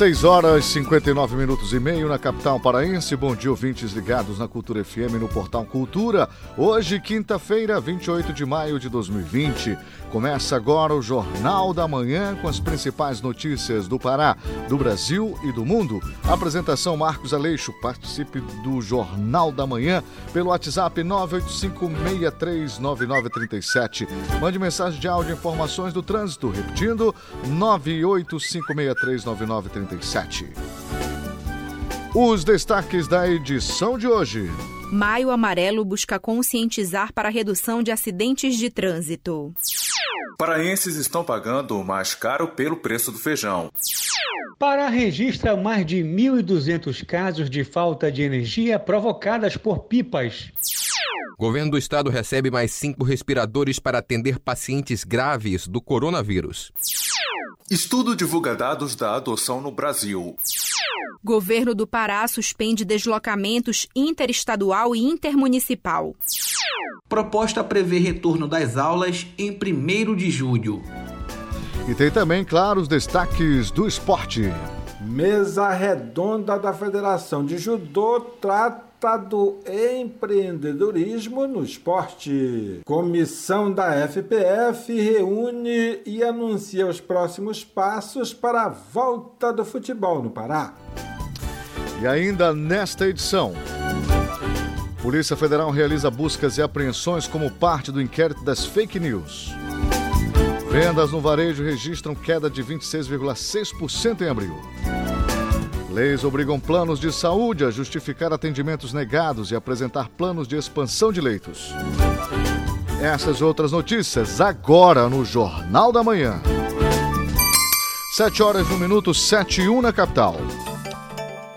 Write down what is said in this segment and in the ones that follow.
Seis horas e 59 minutos e meio na capital paraense. Bom dia, ouvintes ligados na Cultura FM no Portal Cultura. Hoje, quinta-feira, 28 de maio de 2020. Começa agora o Jornal da Manhã com as principais notícias do Pará, do Brasil e do mundo. Apresentação Marcos Aleixo. Participe do Jornal da Manhã pelo WhatsApp 985639937. Mande mensagem de áudio e informações do trânsito, repetindo 985639937. Os destaques da edição de hoje. Maio Amarelo busca conscientizar para a redução de acidentes de trânsito. Paraenses estão pagando mais caro pelo preço do feijão. Pará registra mais de 1.200 casos de falta de energia provocadas por pipas. Governo do estado recebe mais cinco respiradores para atender pacientes graves do coronavírus. Estudo divulga dados da adoção no Brasil. Governo do Pará suspende deslocamentos interestadual e intermunicipal. Proposta prevê retorno das aulas em 1 de julho. E tem também, claro, os destaques do esporte. Mesa redonda da Federação de Judô trata do empreendedorismo no esporte. Comissão da FPF reúne e anuncia os próximos passos para a volta do futebol no Pará. E ainda nesta edição. Polícia Federal realiza buscas e apreensões como parte do inquérito das fake news. Vendas no varejo registram queda de 26,6% em abril. Leis obrigam planos de saúde a justificar atendimentos negados e apresentar planos de expansão de leitos. Essas e outras notícias agora no Jornal da Manhã. 7 horas no minuto, 7 e 1 na capital.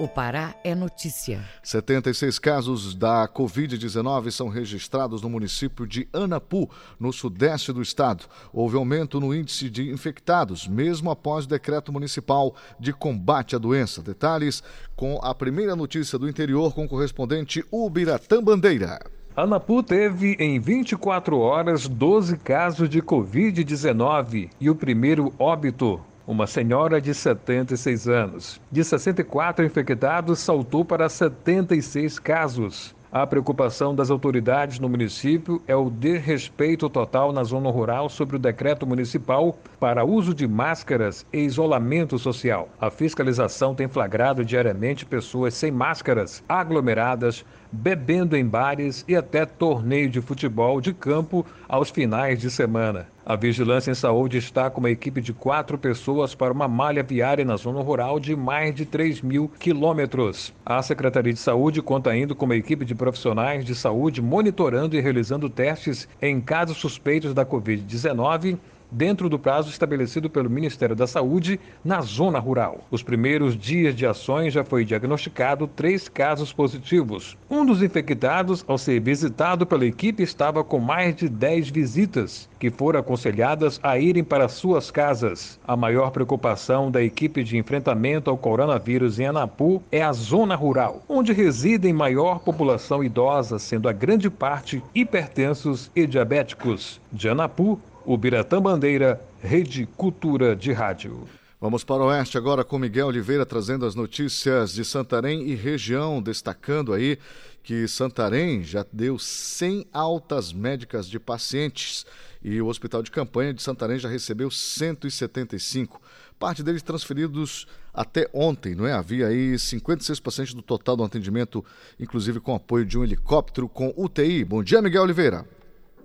O Pará é notícia. 76 casos da Covid-19 são registrados no município de Anapu, no sudeste do estado. Houve aumento no índice de infectados, mesmo após o decreto municipal de combate à doença. Detalhes com a primeira notícia do interior com o correspondente Ubiratã Bandeira. Anapu teve em 24 horas 12 casos de Covid-19 e o primeiro óbito uma senhora de 76 anos. De 64 infectados, saltou para 76 casos. A preocupação das autoridades no município é o desrespeito total na zona rural sobre o decreto municipal para uso de máscaras e isolamento social. A fiscalização tem flagrado diariamente pessoas sem máscaras, aglomeradas, bebendo em bares e até torneio de futebol de campo aos finais de semana. A Vigilância em Saúde está com uma equipe de quatro pessoas para uma malha viária na zona rural de mais de 3 mil quilômetros. A Secretaria de Saúde conta ainda com uma equipe de profissionais de saúde monitorando e realizando testes em casos suspeitos da Covid-19 dentro do prazo estabelecido pelo Ministério da Saúde na zona rural. Os primeiros dias de ações já foi diagnosticado três casos positivos. Um dos infectados, ao ser visitado pela equipe, estava com mais de 10 visitas, que foram aconselhadas a irem para suas casas. A maior preocupação da equipe de enfrentamento ao coronavírus em Anapu é a zona rural, onde residem maior população idosa, sendo a grande parte hipertensos e diabéticos. De Anapu, o Biratã Bandeira, Rede Cultura de Rádio. Vamos para o oeste agora com Miguel Oliveira trazendo as notícias de Santarém e região, destacando aí que Santarém já deu 100 altas médicas de pacientes e o Hospital de Campanha de Santarém já recebeu 175. Parte deles transferidos até ontem, não é? Havia aí 56 pacientes do total do atendimento, inclusive com apoio de um helicóptero com UTI. Bom dia, Miguel Oliveira.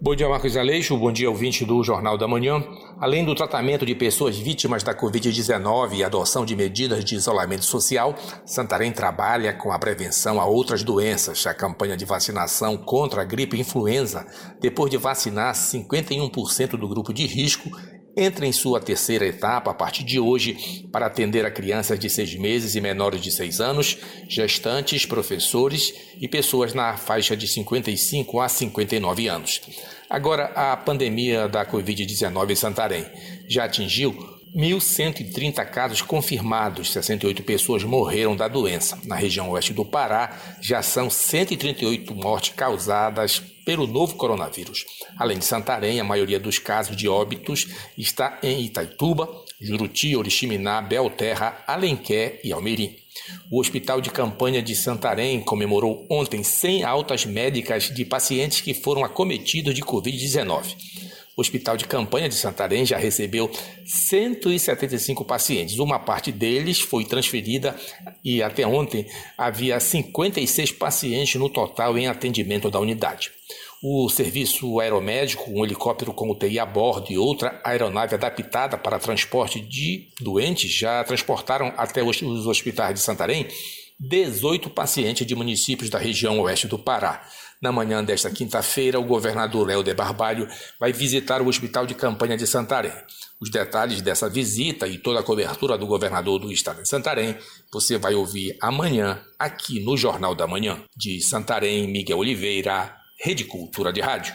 Bom dia, Marcos Aleixo. Bom dia, ouvinte do Jornal da Manhã. Além do tratamento de pessoas vítimas da Covid-19 e adoção de medidas de isolamento social, Santarém trabalha com a prevenção a outras doenças. A campanha de vacinação contra a gripe influenza, depois de vacinar 51% do grupo de risco, entra em sua terceira etapa a partir de hoje para atender a crianças de seis meses e menores de seis anos, gestantes, professores e pessoas na faixa de 55 a 59 anos. Agora, a pandemia da Covid-19 em Santarém já atingiu 1.130 casos confirmados, 68 pessoas morreram da doença. Na região oeste do Pará, já são 138 mortes causadas pelo novo coronavírus. Além de Santarém, a maioria dos casos de óbitos está em Itaituba, Juruti, Oriximiná, Belterra, Alenquer e Almerim. O Hospital de Campanha de Santarém comemorou ontem 100 altas médicas de pacientes que foram acometidos de Covid-19. O Hospital de Campanha de Santarém já recebeu 175 pacientes. Uma parte deles foi transferida e até ontem havia 56 pacientes no total em atendimento da unidade. O serviço aeromédico, um helicóptero com UTI a bordo e outra aeronave adaptada para transporte de doentes já transportaram até os hospitais de Santarém 18 pacientes de municípios da região oeste do Pará. Na manhã desta quinta-feira, o governador Léo de Barbalho vai visitar o Hospital de Campanha de Santarém. Os detalhes dessa visita e toda a cobertura do governador do estado de Santarém você vai ouvir amanhã aqui no Jornal da Manhã. De Santarém, Miguel Oliveira, Rede Cultura de Rádio.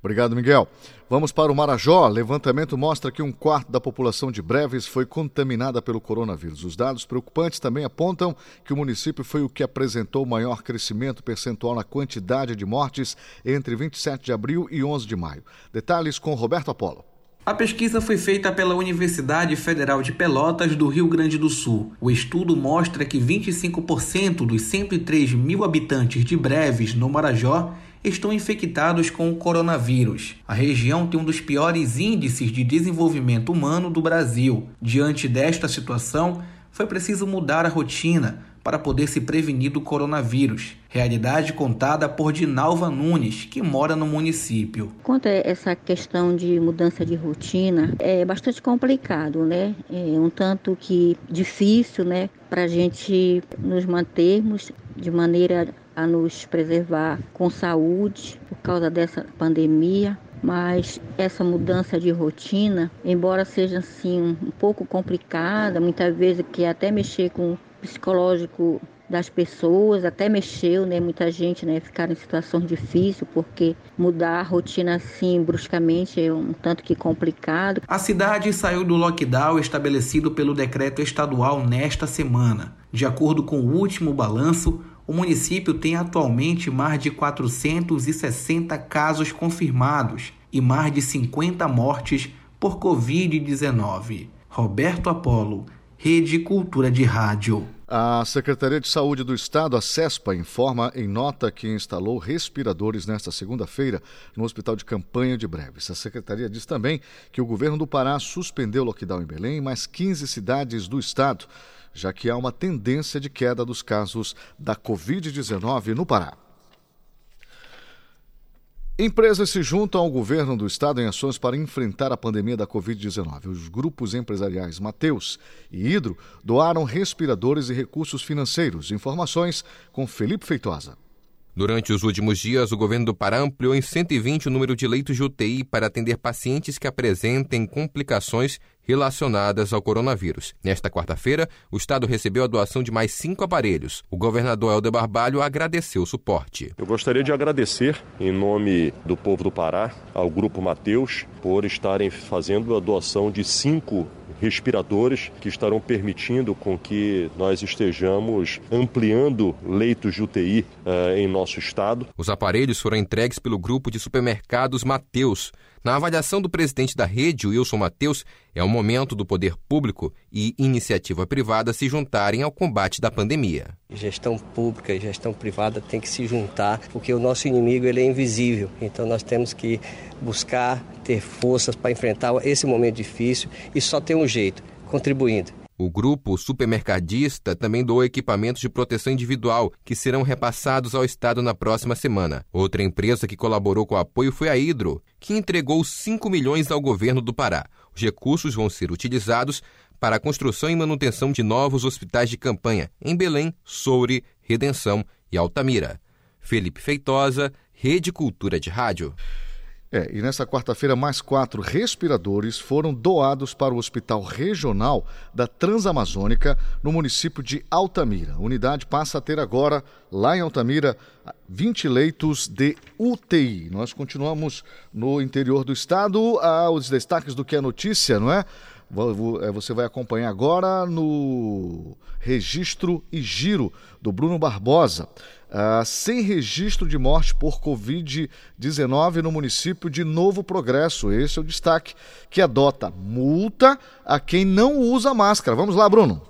Obrigado, Miguel. Vamos para o Marajó. Levantamento mostra que um quarto da população de Breves foi contaminada pelo coronavírus. Os dados preocupantes também apontam que o município foi o que apresentou maior crescimento percentual na quantidade de mortes entre 27 de abril e 11 de maio. Detalhes com Roberto Apolo. A pesquisa foi feita pela Universidade Federal de Pelotas do Rio Grande do Sul. O estudo mostra que 25% dos 103 mil habitantes de Breves, no Marajó, estão infectados com o coronavírus. A região tem um dos piores índices de desenvolvimento humano do Brasil. Diante desta situação, foi preciso mudar a rotina para poder se prevenir do coronavírus. Realidade contada por Dinalva Nunes, que mora no município. Quanto a essa questão de mudança de rotina, é bastante complicado, né? É um tanto que difícil, né? Para a gente nos mantermos de maneira a nos preservar com saúde por causa dessa pandemia. Mas essa mudança de rotina, embora seja assim um pouco complicada, muitas vezes que até mexer com o psicológico das pessoas, até mexeu, né? Muita gente, né, ficar em situação difícil porque mudar a rotina assim bruscamente é um tanto que complicado. A cidade saiu do lockdown estabelecido pelo decreto estadual nesta semana. De acordo com o último balanço, o município tem atualmente mais de 460 casos confirmados e mais de 50 mortes por Covid-19. Roberto Apolo, Rede Cultura de Rádio. A Secretaria de Saúde do Estado, a CESPA, informa em nota que instalou respiradores nesta segunda-feira no Hospital de Campanha de Breves. A Secretaria diz também que o governo do Pará suspendeu o lockdown em Belém e mais 15 cidades do estado já que há uma tendência de queda dos casos da Covid-19 no Pará. Empresas se juntam ao governo do estado em ações para enfrentar a pandemia da Covid-19. Os grupos empresariais Mateus e Hidro doaram respiradores e recursos financeiros. Informações com Felipe Feitosa. Durante os últimos dias, o governo do Pará ampliou em 120 o número de leitos de UTI para atender pacientes que apresentem complicações relacionadas ao coronavírus. Nesta quarta-feira, o Estado recebeu a doação de mais cinco aparelhos. O governador Helder Barbalho agradeceu o suporte. Eu gostaria de agradecer, em nome do povo do Pará, ao Grupo Mateus, por estarem fazendo a doação de cinco respiradores que estarão permitindo com que nós estejamos ampliando leitos de UTI uh, eh, em nosso estado. Os aparelhos foram entregues pelo grupo de supermercados Mateus. Na avaliação do presidente da rede, Wilson Mateus, é o momento do poder público e iniciativa privada se juntarem ao combate da pandemia. Gestão pública e gestão privada tem que se juntar, porque o nosso inimigo ele é invisível. Então nós temos que buscar ter forças para enfrentar esse momento difícil e só tem um jeito, contribuindo. O grupo supermercadista também doou equipamentos de proteção individual que serão repassados ao Estado na próxima semana. Outra empresa que colaborou com o apoio foi a Hidro, que entregou 5 milhões ao governo do Pará. Os recursos vão ser utilizados para a construção e manutenção de novos hospitais de campanha em Belém, Soure, Redenção e Altamira. Felipe Feitosa, Rede Cultura de Rádio. É, e nessa quarta-feira, mais quatro respiradores foram doados para o Hospital Regional da Transamazônica, no município de Altamira. A unidade passa a ter agora, lá em Altamira, 20 leitos de UTI. Nós continuamos no interior do estado. Ah, os destaques do que é notícia, não é? É, você vai acompanhar agora no registro e giro do Bruno Barbosa. Uh, sem registro de morte por Covid-19 no município de Novo Progresso. Esse é o destaque que adota multa a quem não usa máscara. Vamos lá, Bruno.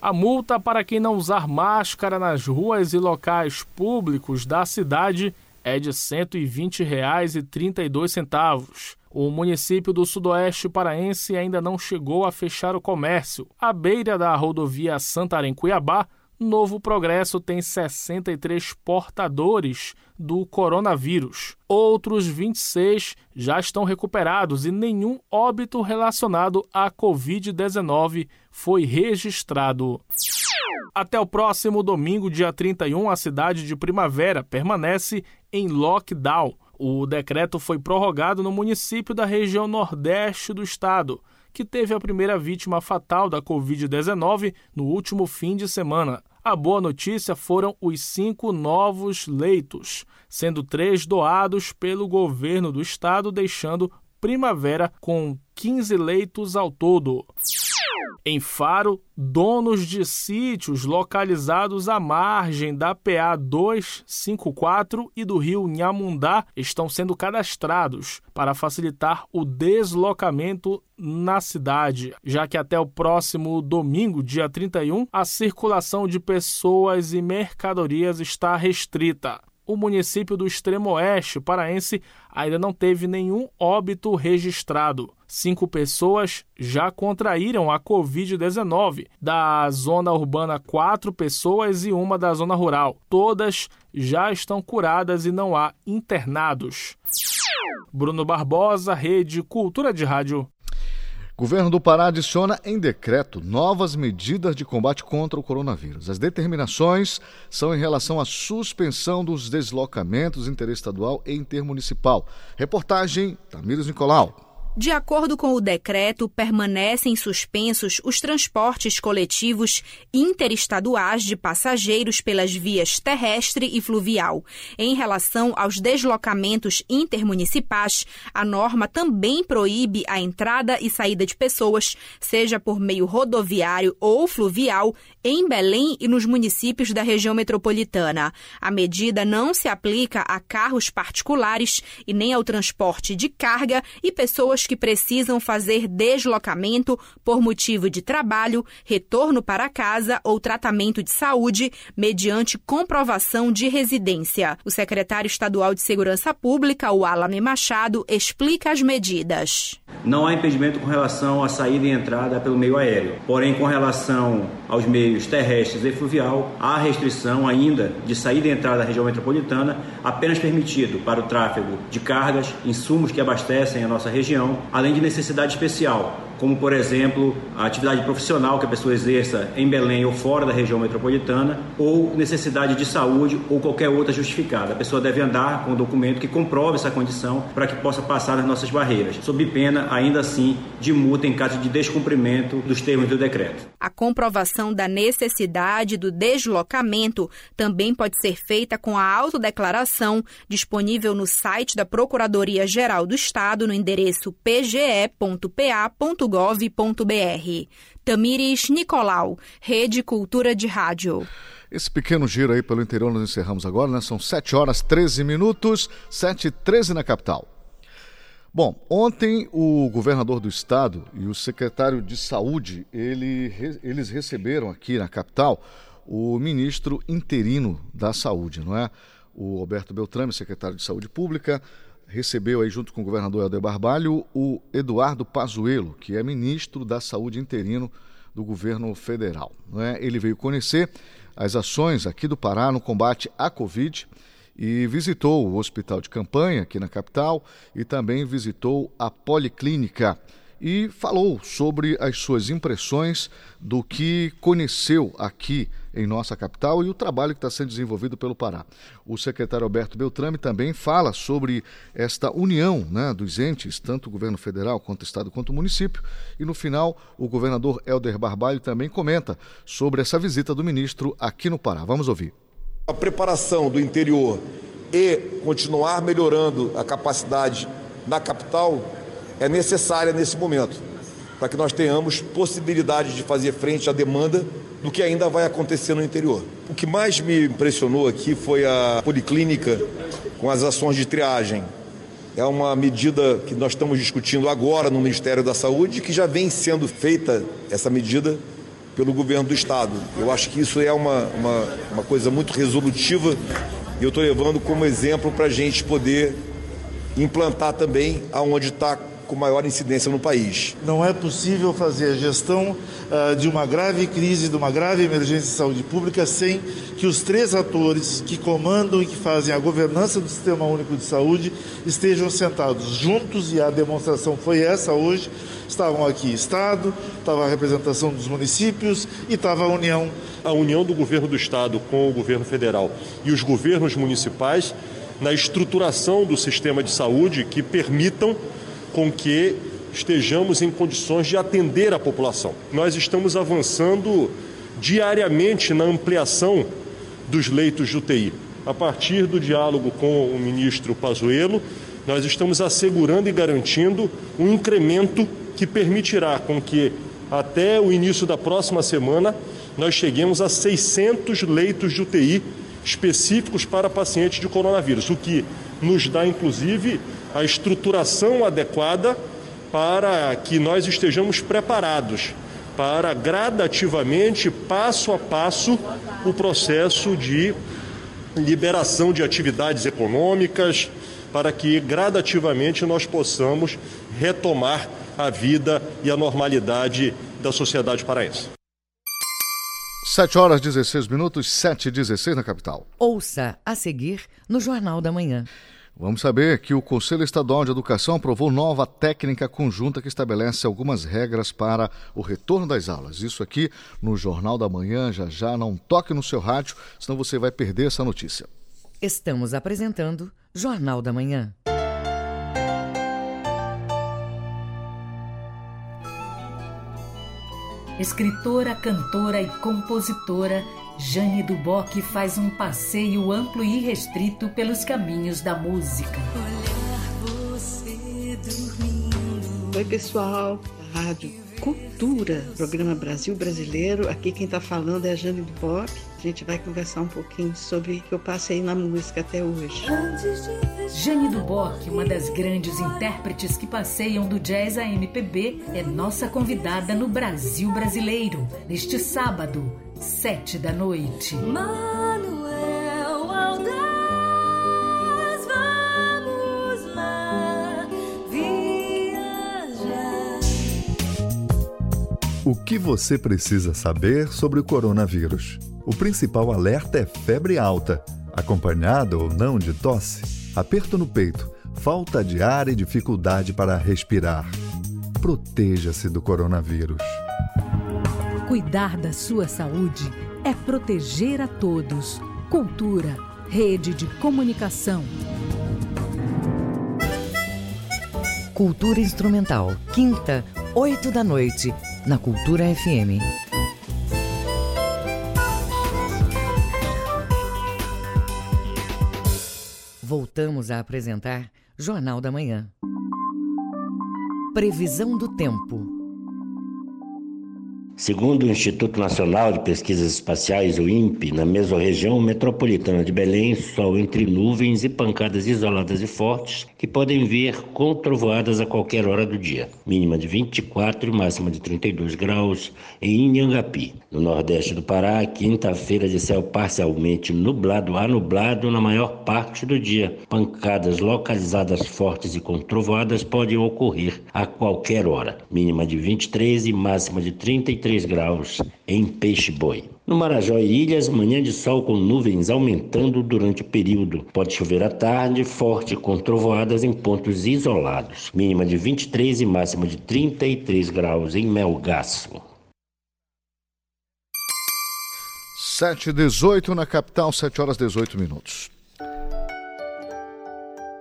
A multa para quem não usar máscara nas ruas e locais públicos da cidade é de R$ 120,32. O município do Sudoeste Paraense ainda não chegou a fechar o comércio. À beira da rodovia Santarém-Cuiabá, Novo Progresso tem 63 portadores do coronavírus. Outros 26 já estão recuperados e nenhum óbito relacionado à Covid-19 foi registrado. Até o próximo domingo, dia 31, a cidade de Primavera permanece em lockdown. O decreto foi prorrogado no município da região nordeste do estado, que teve a primeira vítima fatal da Covid-19 no último fim de semana. A boa notícia foram os cinco novos leitos, sendo três doados pelo governo do estado, deixando Primavera com 15 leitos ao todo. Em Faro, donos de sítios localizados à margem da PA 254 e do rio Nhamundá estão sendo cadastrados para facilitar o deslocamento na cidade, já que até o próximo domingo, dia 31, a circulação de pessoas e mercadorias está restrita o município do extremo oeste paraense ainda não teve nenhum óbito registrado. Cinco pessoas já contraíram a Covid-19. Da zona urbana, quatro pessoas e uma da zona rural. Todas já estão curadas e não há internados. Bruno Barbosa, Rede Cultura de Rádio. Governo do Pará adiciona em decreto novas medidas de combate contra o coronavírus. As determinações são em relação à suspensão dos deslocamentos interestadual e intermunicipal. Reportagem Tamires Nicolau. De acordo com o decreto, permanecem suspensos os transportes coletivos interestaduais de passageiros pelas vias terrestre e fluvial. Em relação aos deslocamentos intermunicipais, a norma também proíbe a entrada e saída de pessoas, seja por meio rodoviário ou fluvial, em Belém e nos municípios da região metropolitana. A medida não se aplica a carros particulares e nem ao transporte de carga e pessoas que precisam fazer deslocamento por motivo de trabalho, retorno para casa ou tratamento de saúde, mediante comprovação de residência. O secretário estadual de Segurança Pública, o Machado, explica as medidas. Não há impedimento com relação à saída e entrada pelo meio aéreo. Porém, com relação aos meios terrestres e fluvial, há restrição ainda de saída e entrada da região metropolitana, apenas permitido para o tráfego de cargas, insumos que abastecem a nossa região além de necessidade especial, como por exemplo a atividade profissional que a pessoa exerça em Belém ou fora da região metropolitana, ou necessidade de saúde ou qualquer outra justificada. A pessoa deve andar com um documento que comprove essa condição para que possa passar nas nossas barreiras, sob pena, ainda assim, de multa em caso de descumprimento dos termos do decreto. A comprovação da necessidade do deslocamento também pode ser feita com a autodeclaração disponível no site da Procuradoria-Geral do Estado no endereço pge.pa.gov www.cultura.gov.br. Tamires Nicolau, Rede Cultura de Rádio. Esse pequeno giro aí pelo interior nós encerramos agora, né? São 7 horas 13 minutos, 7 e 13 na capital. Bom, ontem o governador do estado e o secretário de saúde, ele, eles receberam aqui na capital o ministro interino da saúde, não é? O Roberto Beltrame, secretário de saúde pública, recebeu aí junto com o governador Helder Barbalho o Eduardo Pazuello, que é ministro da Saúde interino do governo federal. É? Ele veio conhecer as ações aqui do Pará no combate à Covid e visitou o hospital de campanha aqui na capital e também visitou a policlínica e falou sobre as suas impressões do que conheceu aqui em nossa capital e o trabalho que está sendo desenvolvido pelo Pará. O secretário Alberto Beltrame também fala sobre esta união né, dos entes, tanto o governo federal quanto o estado quanto o município. E no final, o governador Helder Barbalho também comenta sobre essa visita do ministro aqui no Pará. Vamos ouvir. A preparação do interior e continuar melhorando a capacidade na capital é necessária nesse momento. para que nós tenhamos possibilidade de fazer frente à demanda do que ainda vai acontecer no interior. O que mais me impressionou aqui foi a policlínica com as ações de triagem. É uma medida que nós estamos discutindo agora no Ministério da Saúde, que já vem sendo feita essa medida pelo governo do Estado. Eu acho que isso é uma, uma, uma coisa muito resolutiva e eu estou levando como exemplo para a gente poder implantar também aonde está com maior incidência no país. Não é possível fazer a gestão uh, de uma grave crise, de uma grave emergência de saúde pública, sem que os três atores que comandam e que fazem a governança do Sistema Único de Saúde estejam sentados juntos, e a demonstração foi essa hoje. Estavam aqui Estado, estava a representação dos municípios e estava a União. A união do governo do Estado com o governo federal e os governos municipais na estruturação do sistema de saúde que permitam com que estejamos em condições de atender a população. Nós estamos avançando diariamente na ampliação dos leitos de UTI. A partir do diálogo com o ministro Pazuello, nós estamos assegurando e garantindo um incremento que permitirá com que até o início da próxima semana nós cheguemos a 600 leitos de UTI específicos para pacientes de coronavírus, o que nos dá inclusive a estruturação adequada para que nós estejamos preparados para gradativamente, passo a passo, o processo de liberação de atividades econômicas, para que gradativamente nós possamos retomar a vida e a normalidade da sociedade paraense. 7 horas 16 minutos, 7 e 16 na capital. Ouça a seguir no Jornal da Manhã. Vamos saber que o Conselho Estadual de Educação aprovou nova técnica conjunta que estabelece algumas regras para o retorno das aulas. Isso aqui no Jornal da Manhã, já já não toque no seu rádio, senão você vai perder essa notícia. Estamos apresentando Jornal da Manhã. Escritora, cantora e compositora Jane Duboc faz um passeio amplo e restrito pelos caminhos da música. Oi, pessoal, Rádio Cultura, programa Brasil Brasileiro. Aqui quem está falando é a Jane Duboc. A gente vai conversar um pouquinho sobre o que eu passei na música até hoje. Jane Duboc, uma das grandes intérpretes que passeiam do jazz a MPB, é nossa convidada no Brasil Brasileiro, neste sábado, sete da noite. Manuel Aldaz, vamos lá viajar. O que você precisa saber sobre o coronavírus? O principal alerta é febre alta, acompanhada ou não de tosse, aperto no peito, falta de ar e dificuldade para respirar. Proteja-se do coronavírus. Cuidar da sua saúde é proteger a todos. Cultura, rede de comunicação. Cultura Instrumental, quinta, oito da noite, na Cultura FM. Voltamos a apresentar Jornal da Manhã. Previsão do tempo. Segundo o Instituto Nacional de Pesquisas Espaciais, o INPE, na mesorregião metropolitana de Belém, sol entre nuvens e pancadas isoladas e fortes que podem vir com trovoadas a qualquer hora do dia. Mínima de 24 e máxima de 32 graus em Inhangapi. No nordeste do Pará, quinta-feira de céu parcialmente nublado a nublado na maior parte do dia. Pancadas localizadas fortes e com trovoadas podem ocorrer a qualquer hora. Mínima de 23 e máxima de 33 graus em Peixe-Boi. No Marajó e Ilhas, manhã de sol com nuvens aumentando durante o período. Pode chover à tarde, forte com trovoadas em pontos isolados. Mínima de 23 e máxima de 33 graus em Melgaço. 7 e 18 na capital, 7 horas 18 minutos.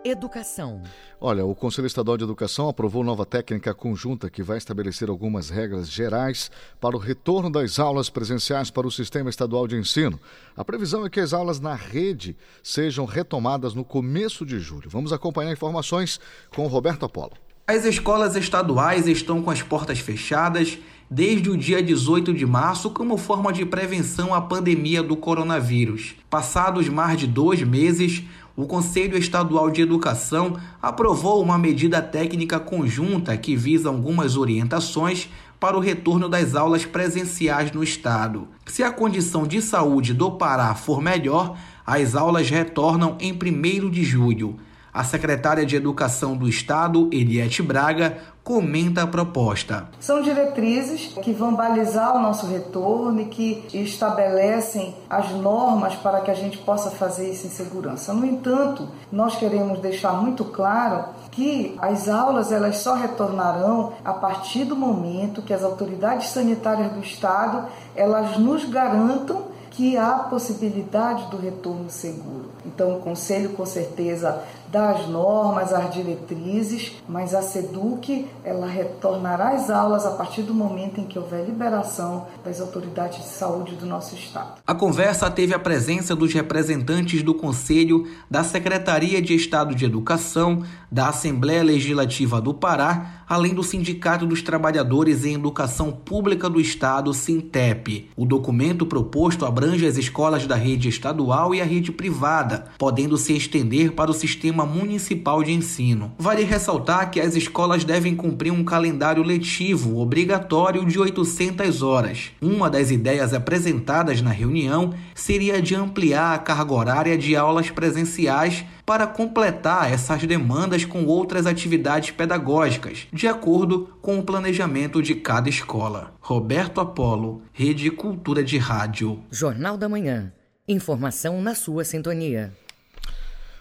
Educação. Olha, o Conselho Estadual de Educação aprovou nova técnica conjunta que vai estabelecer algumas regras gerais para o retorno das aulas presenciais para o Sistema Estadual de Ensino. A previsão é que as aulas na rede sejam retomadas no começo de julho. Vamos acompanhar informações com o Roberto Apolo. As escolas estaduais estão com as portas fechadas desde o dia 18 de março como forma de prevenção à pandemia do coronavírus. Passados mais de dois meses, o Conselho Estadual de Educação aprovou uma medida técnica conjunta que visa algumas orientações para o retorno das aulas presenciais no estado. Se a condição de saúde do Pará for melhor, as aulas retornam em 1 de julho. A secretária de Educação do Estado, Eliette Braga, comenta a proposta. São diretrizes que vão balizar o nosso retorno e que estabelecem as normas para que a gente possa fazer isso em segurança. No entanto, nós queremos deixar muito claro que as aulas elas só retornarão a partir do momento que as autoridades sanitárias do estado elas nos garantam que há possibilidade do retorno seguro. Então, o Conselho, com certeza, dá as normas, as diretrizes, mas a SEDUC ela retornará às aulas a partir do momento em que houver liberação das autoridades de saúde do nosso estado. A conversa teve a presença dos representantes do Conselho, da Secretaria de Estado de Educação, da Assembleia Legislativa do Pará, além do Sindicato dos Trabalhadores em Educação Pública do Estado, Sintep. O documento proposto abrange as escolas da rede estadual e a rede privada, podendo se estender para o sistema municipal de ensino. Vale ressaltar que as escolas devem cumprir um calendário letivo obrigatório de 800 horas. Uma das ideias apresentadas na reunião seria de ampliar a carga horária de aulas presenciais para completar essas demandas com outras atividades pedagógicas, de acordo com o planejamento de cada escola. Roberto Apolo, Rede Cultura de Rádio. Jornal da Manhã. Informação na sua sintonia.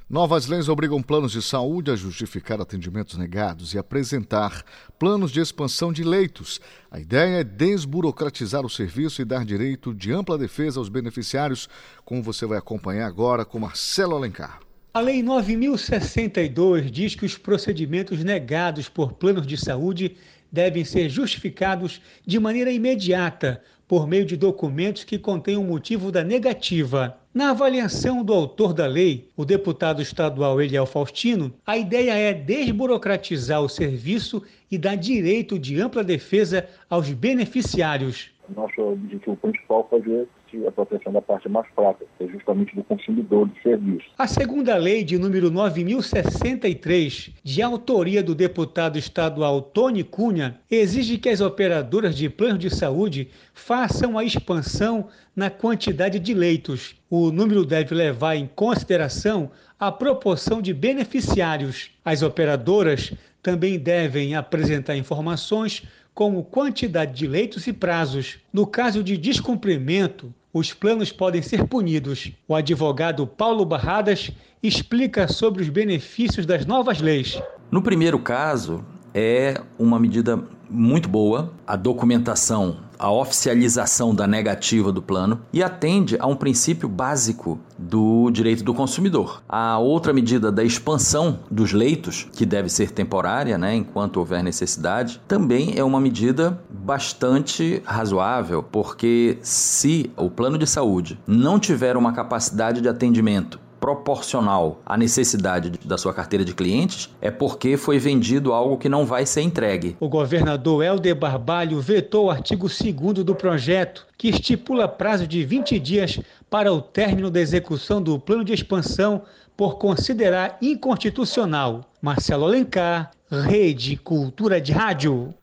Novas leis obrigam planos de saúde a justificar atendimentos negados e apresentar planos de expansão de leitos. A ideia é desburocratizar o serviço e dar direito de ampla defesa aos beneficiários, como você vai acompanhar agora com Marcelo Alencar. A Lei 9062 diz que os procedimentos negados por planos de saúde devem ser justificados de maneira imediata por meio de documentos que contenham o motivo da negativa. Na avaliação do autor da lei, o deputado estadual Eliel Faustino, a ideia é desburocratizar o serviço e dar direito de ampla defesa aos beneficiários. Nosso objetivo principal é fazer a proteção da parte mais fraca, que é justamente do consumidor de serviço. A segunda lei de número 9063, de autoria do deputado estadual Tony Cunha, exige que as operadoras de planos de saúde façam a expansão na quantidade de leitos. O número deve levar em consideração a proporção de beneficiários. As operadoras também devem apresentar informações como quantidade de leitos e prazos. No caso de descumprimento, os planos podem ser punidos. O advogado Paulo Barradas explica sobre os benefícios das novas leis. No primeiro caso, é uma medida muito boa, a documentação, a oficialização da negativa do plano e atende a um princípio básico do direito do consumidor. A outra medida da expansão dos leitos, que deve ser temporária, né, enquanto houver necessidade, também é uma medida bastante razoável, porque se o plano de saúde não tiver uma capacidade de atendimento proporcional à necessidade da sua carteira de clientes, é porque foi vendido algo que não vai ser entregue. O governador Helder Barbalho vetou o artigo 2 do projeto, que estipula prazo de 20 dias para o término da execução do plano de expansão por considerar inconstitucional. Marcelo Alencar, Rede Cultura de Rádio.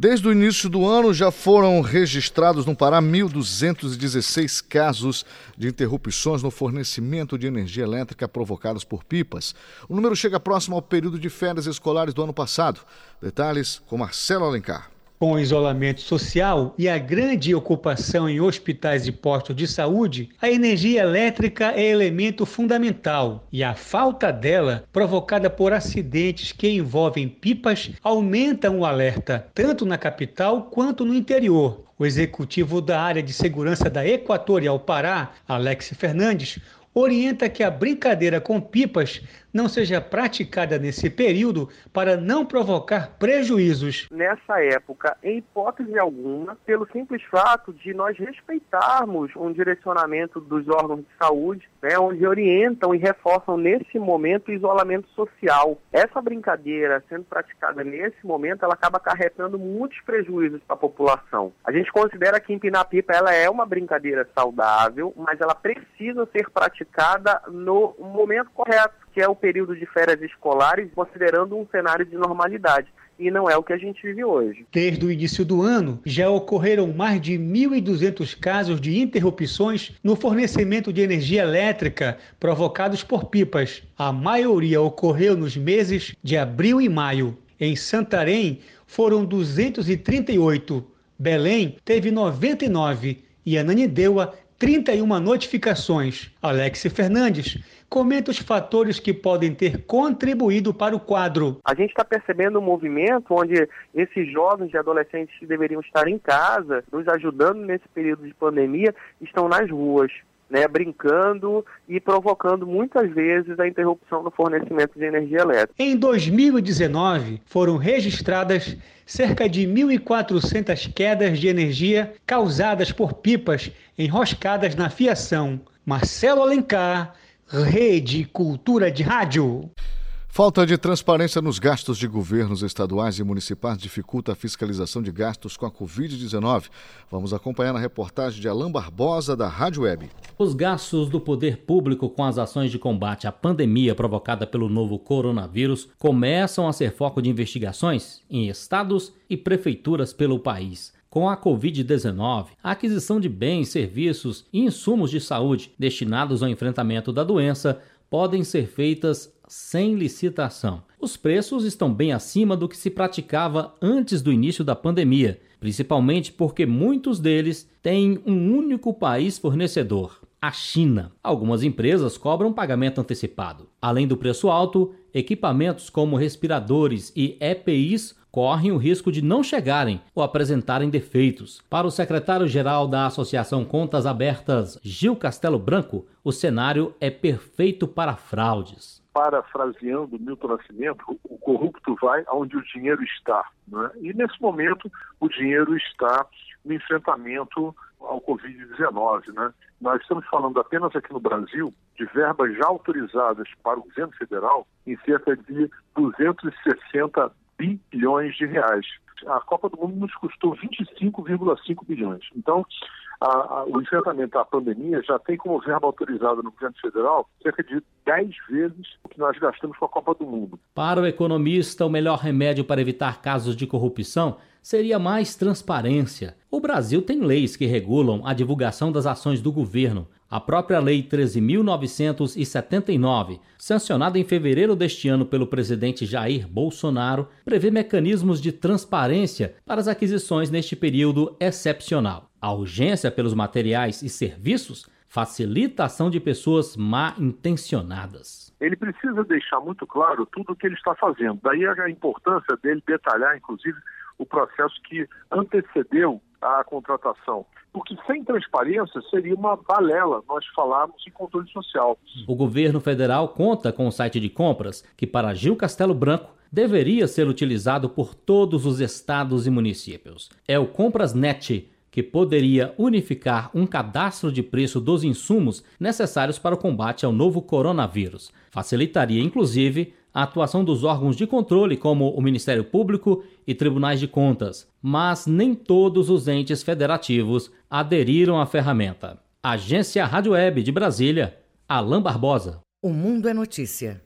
Desde o início do ano já foram registrados no Pará 1.216 casos de interrupções no fornecimento de energia elétrica provocadas por pipas. O número chega próximo ao período de férias escolares do ano passado. Detalhes com Marcelo Alencar. Com o isolamento social e a grande ocupação em hospitais e postos de saúde, a energia elétrica é elemento fundamental e a falta dela, provocada por acidentes que envolvem pipas, aumentam o alerta, tanto na capital quanto no interior. O executivo da área de segurança da Equatorial Pará, Alex Fernandes, orienta que a brincadeira com pipas não seja praticada nesse período para não provocar prejuízos. Nessa época, em hipótese alguma, pelo simples fato de nós respeitarmos um direcionamento dos órgãos de saúde, né, onde orientam e reforçam nesse momento o isolamento social. Essa brincadeira sendo praticada nesse momento, ela acaba acarretando muitos prejuízos para a população. A gente considera que empinar pipa ela é uma brincadeira saudável, mas ela precisa ser praticada no momento correto, que é o período de férias escolares, considerando um cenário de normalidade e não é o que a gente vive hoje. Desde o início do ano, já ocorreram mais de 1.200 casos de interrupções no fornecimento de energia elétrica provocados por pipas. A maioria ocorreu nos meses de abril e maio. Em Santarém, foram 238. Belém teve 99 e Ananindeua 31 notificações. Alex Fernandes comenta os fatores que podem ter contribuído para o quadro. A gente está percebendo um movimento onde esses jovens e adolescentes que deveriam estar em casa, nos ajudando nesse período de pandemia, estão nas ruas. Né, brincando e provocando muitas vezes a interrupção no fornecimento de energia elétrica. Em 2019, foram registradas cerca de 1.400 quedas de energia causadas por pipas enroscadas na fiação. Marcelo Alencar, Rede Cultura de Rádio. Falta de transparência nos gastos de governos estaduais e municipais dificulta a fiscalização de gastos com a Covid-19. Vamos acompanhar na reportagem de Alain Barbosa, da Rádio Web. Os gastos do poder público com as ações de combate à pandemia provocada pelo novo coronavírus começam a ser foco de investigações em estados e prefeituras pelo país. Com a Covid-19, a aquisição de bens, serviços e insumos de saúde destinados ao enfrentamento da doença podem ser feitas sem licitação. Os preços estão bem acima do que se praticava antes do início da pandemia, principalmente porque muitos deles têm um único país fornecedor, a China. Algumas empresas cobram pagamento antecipado. Além do preço alto, equipamentos como respiradores e EPIs correm o risco de não chegarem ou apresentarem defeitos. Para o secretário-geral da Associação Contas Abertas, Gil Castelo Branco, o cenário é perfeito para fraudes. Parafraseando Milton Nascimento, o corrupto vai aonde o dinheiro está. Né? E nesse momento, o dinheiro está no enfrentamento ao Covid-19. Né? Nós estamos falando apenas aqui no Brasil de verbas já autorizadas para o governo federal em cerca de 260 bilhões de reais. A Copa do Mundo nos custou 25,5 bilhões. Então, a, a, o enfrentamento à pandemia já tem como verba autorizada no governo federal cerca de 10 vezes o que nós gastamos com a Copa do Mundo. Para o economista, o melhor remédio para evitar casos de corrupção seria mais transparência. O Brasil tem leis que regulam a divulgação das ações do governo. A própria Lei 13.979, sancionada em fevereiro deste ano pelo presidente Jair Bolsonaro, prevê mecanismos de transparência para as aquisições neste período excepcional. A urgência pelos materiais e serviços facilita a ação de pessoas mal intencionadas. Ele precisa deixar muito claro tudo o que ele está fazendo. Daí a importância dele detalhar, inclusive, o processo que antecedeu a contratação. Porque sem transparência seria uma balela nós falarmos em controle social. O governo federal conta com o site de compras, que para Gil Castelo Branco deveria ser utilizado por todos os estados e municípios. É o Comprasnet, que poderia unificar um cadastro de preço dos insumos necessários para o combate ao novo coronavírus. Facilitaria, inclusive, a atuação dos órgãos de controle, como o Ministério Público e tribunais de contas, mas nem todos os entes federativos aderiram à ferramenta. Agência Rádio Web de Brasília, Alain Barbosa. O Mundo é Notícia.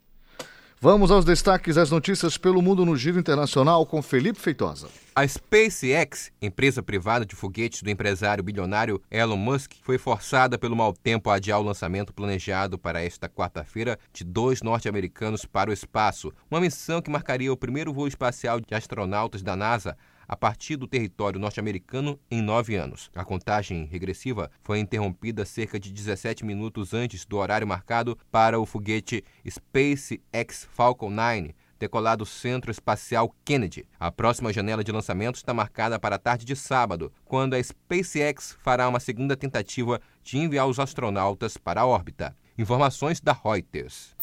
Vamos aos destaques das notícias pelo mundo no Giro Internacional com Felipe Feitosa. A SpaceX, empresa privada de foguetes do empresário bilionário Elon Musk, foi forçada pelo mau tempo a adiar o lançamento planejado para esta quarta-feira de dois norte-americanos para o espaço, uma missão que marcaria o primeiro voo espacial de astronautas da NASA a partir do território norte-americano em nove anos. A contagem regressiva foi interrompida cerca de 17 minutos antes do horário marcado para o foguete SpaceX Falcon 9 decolar do Centro Espacial Kennedy. A próxima janela de lançamento está marcada para a tarde de sábado, quando a SpaceX fará uma segunda tentativa de enviar os astronautas para a órbita. Informações da Reuters.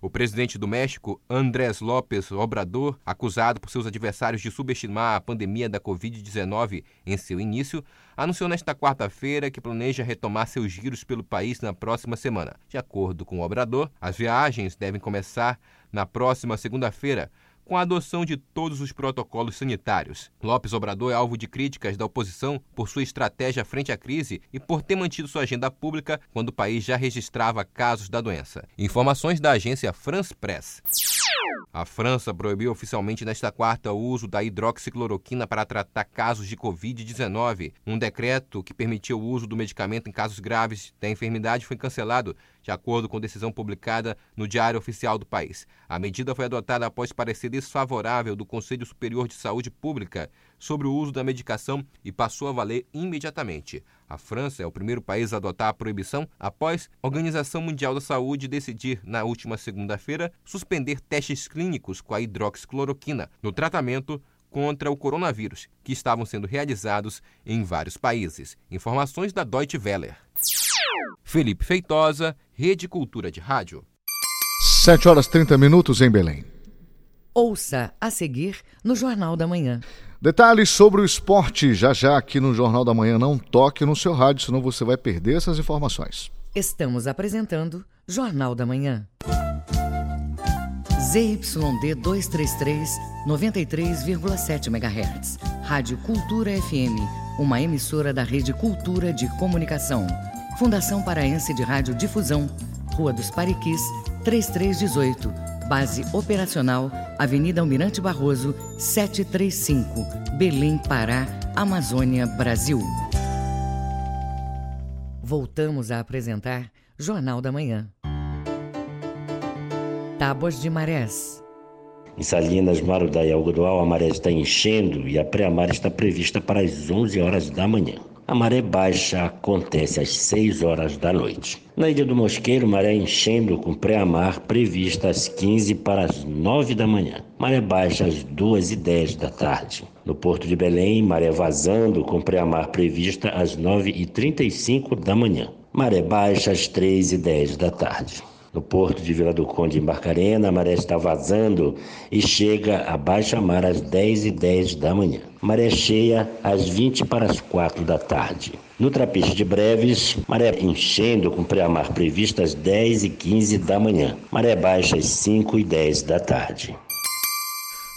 O presidente do México, Andrés López Obrador, acusado por seus adversários de subestimar a pandemia da Covid-19 em seu início, anunciou nesta quarta-feira que planeja retomar seus giros pelo país na próxima semana. De acordo com o Obrador, as viagens devem começar na próxima segunda-feira, com a adoção de todos os protocolos sanitários. Lopes Obrador é alvo de críticas da oposição por sua estratégia frente à crise e por ter mantido sua agenda pública quando o país já registrava casos da doença. Informações da agência France Press. A França proibiu oficialmente nesta quarta o uso da hidroxicloroquina para tratar casos de Covid-19. Um decreto que permitia o uso do medicamento em casos graves da enfermidade foi cancelado, de acordo com decisão publicada no Diário Oficial do país. A medida foi adotada após parecer desfavorável do Conselho Superior de Saúde Pública sobre o uso da medicação e passou a valer imediatamente. A França é o primeiro país a adotar a proibição após a Organização Mundial da Saúde decidir, na última segunda-feira, suspender testes clínicos com a hidroxicloroquina no tratamento contra o coronavírus, que estavam sendo realizados em vários países. Informações da Deutsche Welle. Felipe Feitosa, Rede Cultura de Rádio. 7 horas 30 minutos em Belém. Ouça a seguir no Jornal da Manhã. Detalhes sobre o esporte já já aqui no Jornal da Manhã. Não toque no seu rádio, senão você vai perder essas informações. Estamos apresentando Jornal da Manhã. ZYD 233, 93,7 MHz. Rádio Cultura FM, uma emissora da Rede Cultura de Comunicação. Fundação Paraense de Rádio Difusão, Rua dos Pariquis, 3318. Base operacional, Avenida Almirante Barroso, 735, Belém, Pará, Amazônia, Brasil. Voltamos a apresentar Jornal da Manhã. Tábuas de Marés. Em Salinas, Marudá e Algodoal, a maré está enchendo e a pré-mar está prevista para as 11 horas da manhã. A maré baixa acontece às 6 horas da noite. Na Ilha do Mosqueiro, maré enchendo com pré-mar prevista às 15 para as 9 da manhã. Maré baixa às 2 e 10 da tarde. No Porto de Belém, maré vazando com pré-mar prevista às 9 e 35 da manhã. Maré baixa às 3 e 10 da tarde. No porto de Vila do Conde, em Barcarena, a maré está vazando e chega a baixa mar às 10 e 10 da manhã. Maré cheia às 20 para as 4 da tarde. No Trapiche de Breves, maré enchendo com pré-mar prevista às 10 e 15 da manhã. Maré baixa às 5 e 10 da tarde.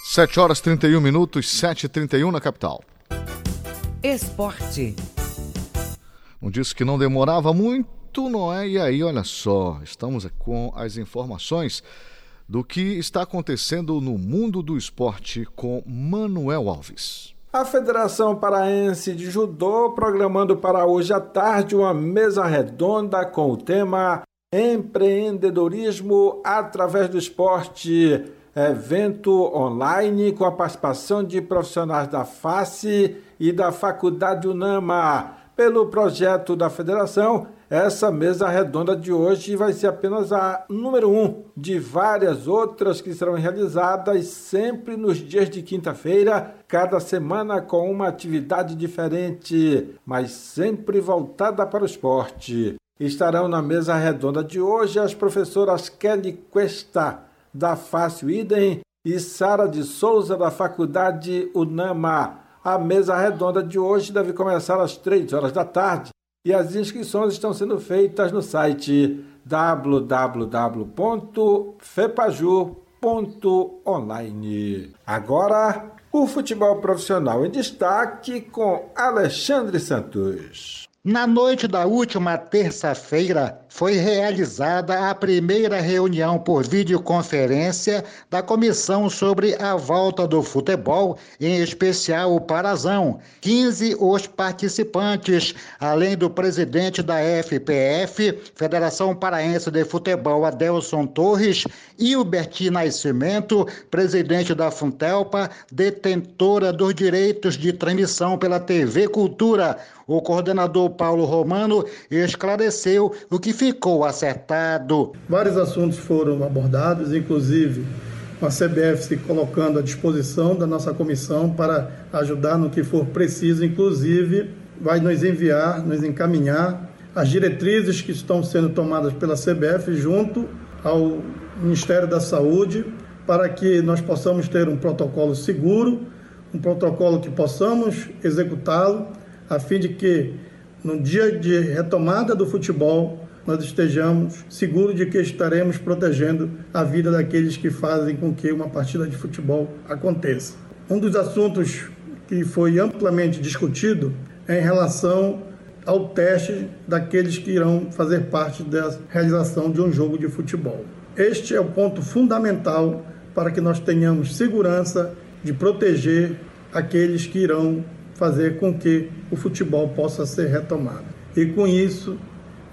7 horas 31 minutos, 7 e 31 na capital. Esporte. Um disse que não demorava muito, não é? E aí, olha só, estamos com as informações do que está acontecendo no mundo do esporte com Manuel Alves. A Federação Paraense de Judô programando para hoje à tarde uma mesa redonda com o tema Empreendedorismo através do esporte. Evento online com a participação de profissionais da FACE e da Faculdade Unama. Pelo projeto da federação, essa mesa redonda de hoje vai ser apenas a número um de várias outras que serão realizadas sempre nos dias de quinta-feira, cada semana com uma atividade diferente, mas sempre voltada para o esporte. Estarão na mesa redonda de hoje as professoras Kelly Cuesta, da Fácil Idem, e Sara de Souza, da Faculdade Unama. A mesa redonda de hoje deve começar às três horas da tarde e as inscrições estão sendo feitas no site www.fepaju.online. Agora, o futebol profissional em destaque com Alexandre Santos. Na noite da última terça-feira, foi realizada a primeira reunião por videoconferência da comissão sobre a volta do futebol, em especial o Parazão. 15 os participantes, além do presidente da FPF, Federação Paraense de Futebol, Adelson Torres, e o Berti Nascimento, presidente da Funtelpa, detentora dos direitos de transmissão pela TV Cultura. O coordenador Paulo Romano esclareceu o que ficou acertado. Vários assuntos foram abordados, inclusive a CBF se colocando à disposição da nossa comissão para ajudar no que for preciso, inclusive vai nos enviar, nos encaminhar as diretrizes que estão sendo tomadas pela CBF junto ao Ministério da Saúde para que nós possamos ter um protocolo seguro, um protocolo que possamos executá-lo, a fim de que no dia de retomada do futebol nós estejamos seguros de que estaremos protegendo a vida daqueles que fazem com que uma partida de futebol aconteça. Um dos assuntos que foi amplamente discutido é em relação ao teste daqueles que irão fazer parte da realização de um jogo de futebol. Este é o ponto fundamental para que nós tenhamos segurança de proteger aqueles que irão fazer com que o futebol possa ser retomado. E com isso,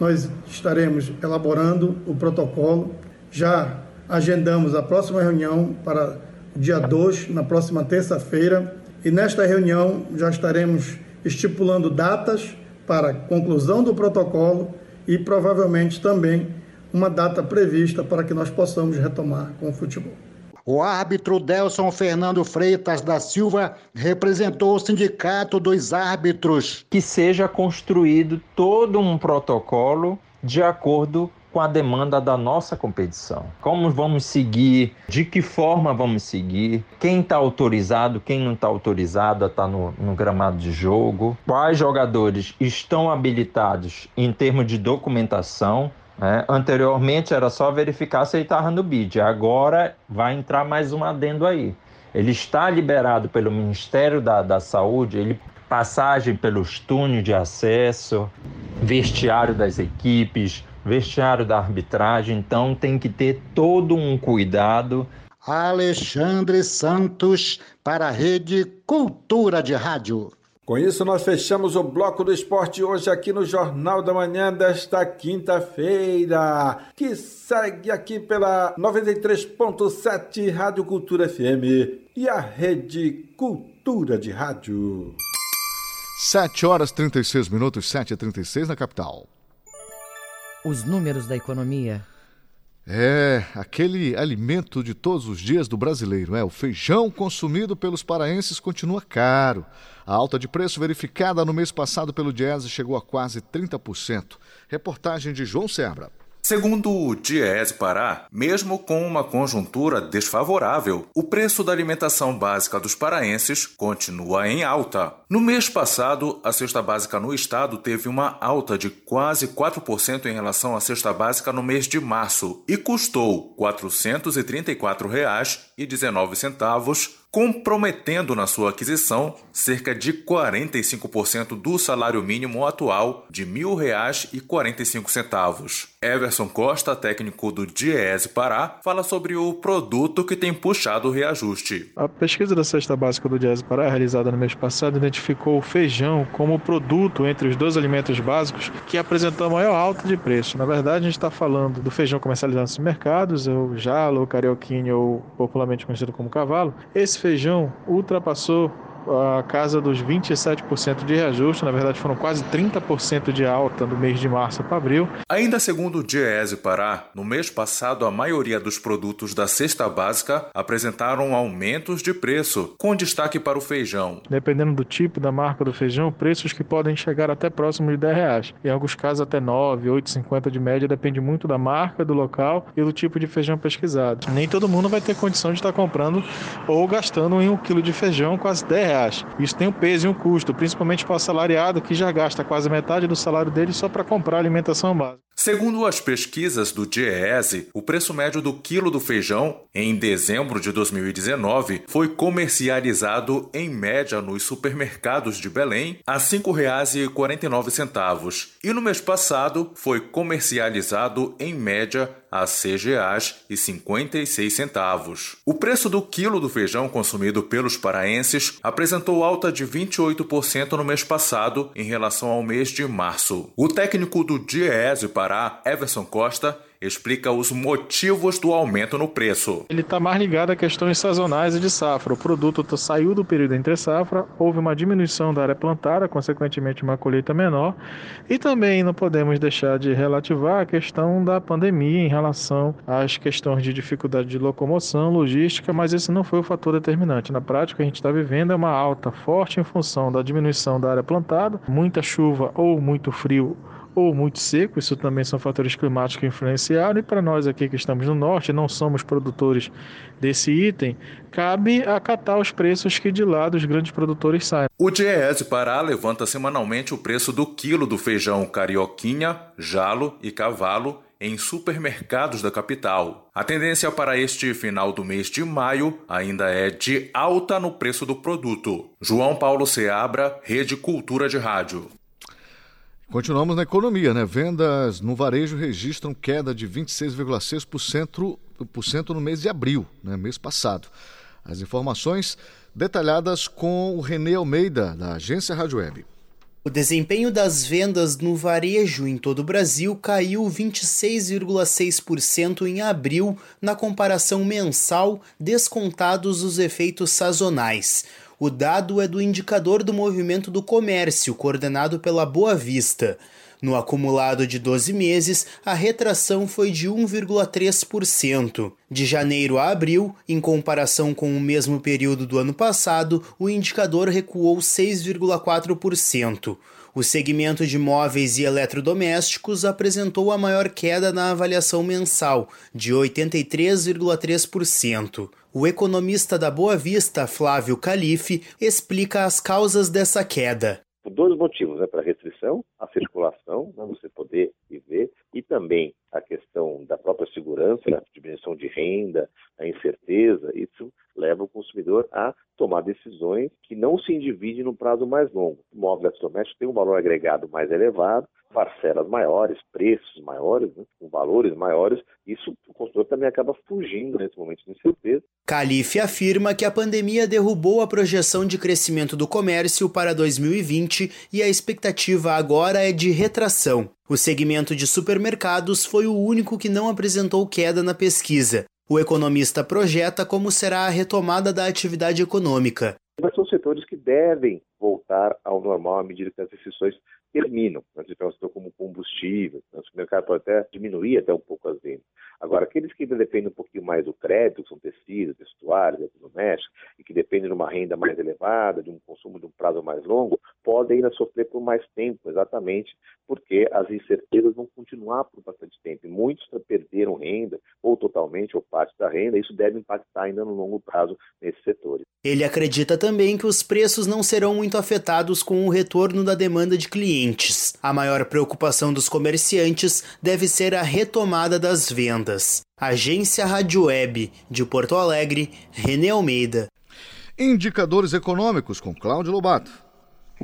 nós estaremos elaborando o protocolo. Já agendamos a próxima reunião para dia 2, na próxima terça-feira, e nesta reunião já estaremos estipulando datas para conclusão do protocolo e provavelmente também uma data prevista para que nós possamos retomar com o futebol. O árbitro Delson Fernando Freitas da Silva representou o Sindicato dos Árbitros. Que seja construído todo um protocolo de acordo com a demanda da nossa competição. Como vamos seguir, de que forma vamos seguir, quem está autorizado, quem não está autorizado a estar tá no, no gramado de jogo, quais jogadores estão habilitados em termos de documentação. Né? Anteriormente era só verificar se ele estava no BID, agora vai entrar mais um adendo aí. Ele está liberado pelo Ministério da, da Saúde, ele passagem pelos túneis de acesso, vestiário das equipes, vestiário da arbitragem, então tem que ter todo um cuidado. Alexandre Santos para a Rede Cultura de Rádio. Com isso, nós fechamos o bloco do esporte hoje aqui no Jornal da Manhã desta quinta-feira, que segue aqui pela 93.7 Rádio Cultura FM e a Rede Cultura de Rádio. 7 horas 36 minutos, 7 e 36 na capital os números da economia. É, aquele alimento de todos os dias do brasileiro, é. O feijão consumido pelos paraenses continua caro. A alta de preço verificada no mês passado pelo Diese chegou a quase 30%. Reportagem de João Sebra. Segundo o Diese Pará, mesmo com uma conjuntura desfavorável, o preço da alimentação básica dos paraenses continua em alta. No mês passado, a cesta básica no estado teve uma alta de quase 4% em relação à cesta básica no mês de março e custou R$ 434,19 comprometendo na sua aquisição cerca de 45% do salário mínimo atual de R$ 1.045. Everson Costa, técnico do Diese Pará, fala sobre o produto que tem puxado o reajuste. A pesquisa da cesta básica do Diese Pará, realizada no mês passado, identificou o feijão como o produto entre os dois alimentos básicos que apresentou a maior alta de preço. Na verdade, a gente está falando do feijão comercializado nos mercados, o jalo, o carioquinho ou popularmente conhecido como cavalo. Esse feijão ultrapassou a casa dos 27% de reajuste, na verdade foram quase 30% de alta no mês de março para abril. Ainda segundo o Diese Pará, no mês passado a maioria dos produtos da cesta básica apresentaram aumentos de preço, com destaque para o feijão. Dependendo do tipo da marca do feijão, preços que podem chegar até próximo de 10 reais. Em alguns casos até 9, 8,50 de média, depende muito da marca, do local e do tipo de feijão pesquisado. Nem todo mundo vai ter condição de estar comprando ou gastando em um quilo de feijão quase 10 reais. Isso tem um peso e um custo, principalmente para o assalariado que já gasta quase metade do salário dele só para comprar alimentação básica. Segundo as pesquisas do DIEESE, o preço médio do quilo do feijão em dezembro de 2019 foi comercializado em média nos supermercados de Belém a R$ 5,49 e no mês passado foi comercializado em média a CGAs e 56 centavos. O preço do quilo do feijão consumido pelos paraenses apresentou alta de 28% no mês passado em relação ao mês de março. O técnico do DIEESE Pará, Everson Costa, explica os motivos do aumento no preço. Ele está mais ligado a questões sazonais e de safra. O produto saiu do período entre safra, houve uma diminuição da área plantada, consequentemente uma colheita menor, e também não podemos deixar de relativar a questão da pandemia em relação às questões de dificuldade de locomoção, logística, mas esse não foi o fator determinante. Na prática, a gente está vivendo é uma alta forte em função da diminuição da área plantada, muita chuva ou muito frio ou muito seco, isso também são fatores climáticos que influenciaram, e para nós aqui que estamos no norte, não somos produtores desse item, cabe acatar os preços que de lá dos grandes produtores saem. O DIEESE Pará levanta semanalmente o preço do quilo do feijão carioquinha, jalo e cavalo em supermercados da capital. A tendência para este final do mês de maio ainda é de alta no preço do produto. João Paulo Seabra, Rede Cultura de Rádio. Continuamos na economia, né? Vendas no varejo registram queda de 26,6% no mês de abril, né? mês passado. As informações detalhadas com o Renê Almeida, da agência Rádio Web. O desempenho das vendas no varejo em todo o Brasil caiu 26,6% em abril na comparação mensal, descontados os efeitos sazonais. O dado é do indicador do movimento do comércio, coordenado pela Boa Vista. No acumulado de 12 meses, a retração foi de 1,3%. De janeiro a abril, em comparação com o mesmo período do ano passado, o indicador recuou 6,4%. O segmento de móveis e eletrodomésticos apresentou a maior queda na avaliação mensal, de 83,3%. O economista da Boa Vista, Flávio Calife, explica as causas dessa queda. Por dois motivos, né? para a restrição, a circulação, né? você poder viver, e também a questão da própria segurança, a diminuição de renda, a incerteza, isso leva o consumidor a tomar decisões que não se dividem no prazo mais longo. O móvel eletrodoméstico tem um valor agregado mais elevado, parcelas maiores, preços maiores, né, valores maiores, isso o consumidor também acaba fugindo nesse momento de incerteza. Calife afirma que a pandemia derrubou a projeção de crescimento do comércio para 2020 e a expectativa agora é de retração. O segmento de supermercados foi o único que não apresentou queda na pesquisa. O economista projeta como será a retomada da atividade econômica. Mas são setores que devem voltar ao normal à medida que as restrições terminam. Nós tivemos como combustível, o mercado pode até diminuir até um pouco as vendas. Agora, aqueles que dependem um pouquinho mais do crédito, que são tecidos, vestuários, eletrodomésticos, e que dependem de uma renda mais elevada, de um consumo de um prazo mais longo, podem ainda sofrer por mais tempo, exatamente porque as incertezas vão continuar por bastante tempo. E muitos perderam renda, ou totalmente, ou parte da renda, isso deve impactar ainda no longo prazo nesses setores. Ele acredita também que os preços não serão muito afetados com o retorno da demanda de clientes. A maior preocupação dos comerciantes deve ser a retomada das vendas. Agência Rádio Web de Porto Alegre, René Almeida. Indicadores econômicos com Cláudio Lobato.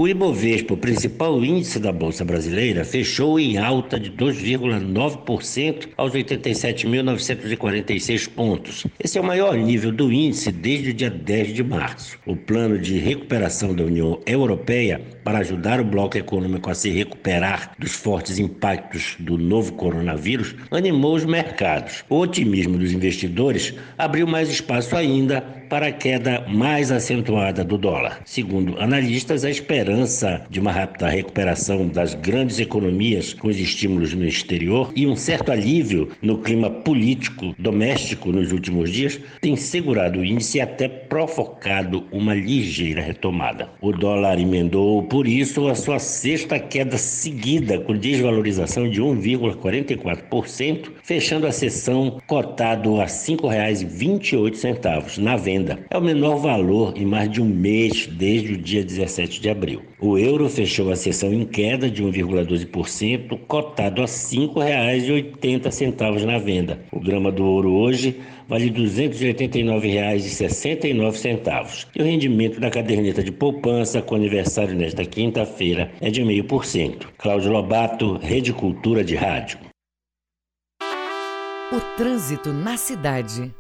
O Ibovespa, o principal índice da Bolsa Brasileira, fechou em alta de 2,9% aos 87.946 pontos. Esse é o maior nível do índice desde o dia 10 de março. O plano de recuperação da União Europeia para ajudar o bloco econômico a se recuperar dos fortes impactos do novo coronavírus animou os mercados. O otimismo dos investidores abriu mais espaço ainda para a queda mais acentuada do dólar. Segundo analistas, a esperança de uma rápida recuperação das grandes economias com os estímulos no exterior e um certo alívio no clima político doméstico nos últimos dias tem segurado o índice e até provocado uma ligeira retomada. O dólar emendou, por isso, a sua sexta queda seguida, com desvalorização de 1,44%, fechando a sessão cotado a R$ 5,28 na venda é o menor valor em mais de um mês desde o dia 17 de abril. O euro fechou a sessão em queda de 1,12%, cotado a R$ 5,80 na venda. O grama do ouro hoje vale R$ 289,69. E o rendimento da caderneta de poupança com aniversário nesta quinta-feira é de 0,5%. Cláudio Lobato, Rede Cultura de Rádio. O trânsito na cidade.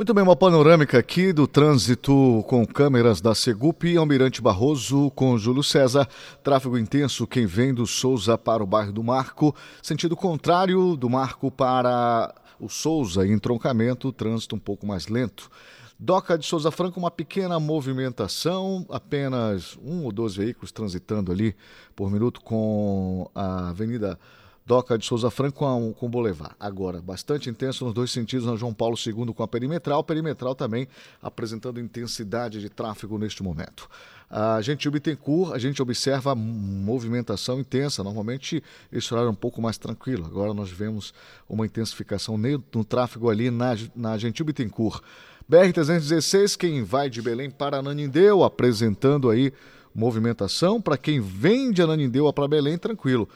Muito bem, uma panorâmica aqui do trânsito com câmeras da Segup Almirante Barroso com Júlio César. Tráfego intenso quem vem do Souza para o bairro do Marco, sentido contrário do Marco para o Souza, entroncamento, trânsito um pouco mais lento. Doca de Souza Franco, uma pequena movimentação, apenas um ou dois veículos transitando ali por minuto com a Avenida Doca de Souza Franco com, com Boulevard. Agora, bastante intenso nos dois sentidos na João Paulo II com a Perimetral. Perimetral também apresentando intensidade de tráfego neste momento. A gente Bittencourt, a gente observa movimentação intensa. Normalmente esse horário é um pouco mais tranquilo. Agora nós vemos uma intensificação no tráfego ali na, na Gentil Bittencourt. BR-316, quem vai de Belém para Ananindeu, apresentando aí movimentação. Para quem vem de Ananindeu para Belém, tranquilo.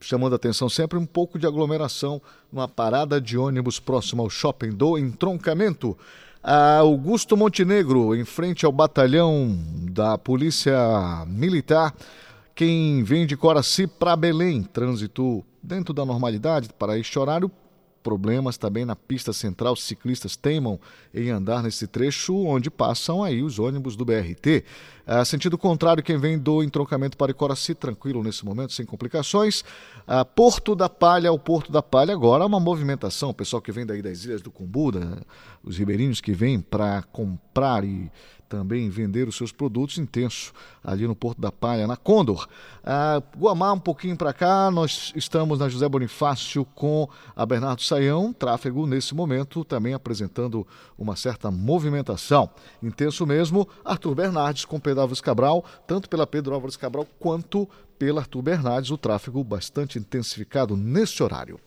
Chamando a atenção sempre um pouco de aglomeração numa parada de ônibus próximo ao shopping do entroncamento. Augusto Montenegro, em frente ao batalhão da Polícia Militar, quem vem de Coraci para Belém, trânsito dentro da normalidade para este horário, problemas também na pista central. Ciclistas teimam em andar nesse trecho onde passam aí os ônibus do BRT. Ah, sentido contrário, quem vem do entroncamento para Icoraci, tranquilo nesse momento, sem complicações. Ah, Porto da Palha, o Porto da Palha agora uma movimentação. O pessoal que vem daí das Ilhas do Cumbu, os ribeirinhos que vêm para comprar e também vender os seus produtos intenso ali no Porto da Palha, na Condor. Ah, Guamá, um pouquinho para cá, nós estamos na José Bonifácio com a Bernardo Saião, tráfego nesse momento também apresentando uma certa movimentação. Intenso mesmo, Arthur Bernardes com Pedro Álvares Cabral, tanto pela Pedro Álvares Cabral quanto pela Arthur Bernardes, o tráfego bastante intensificado nesse horário.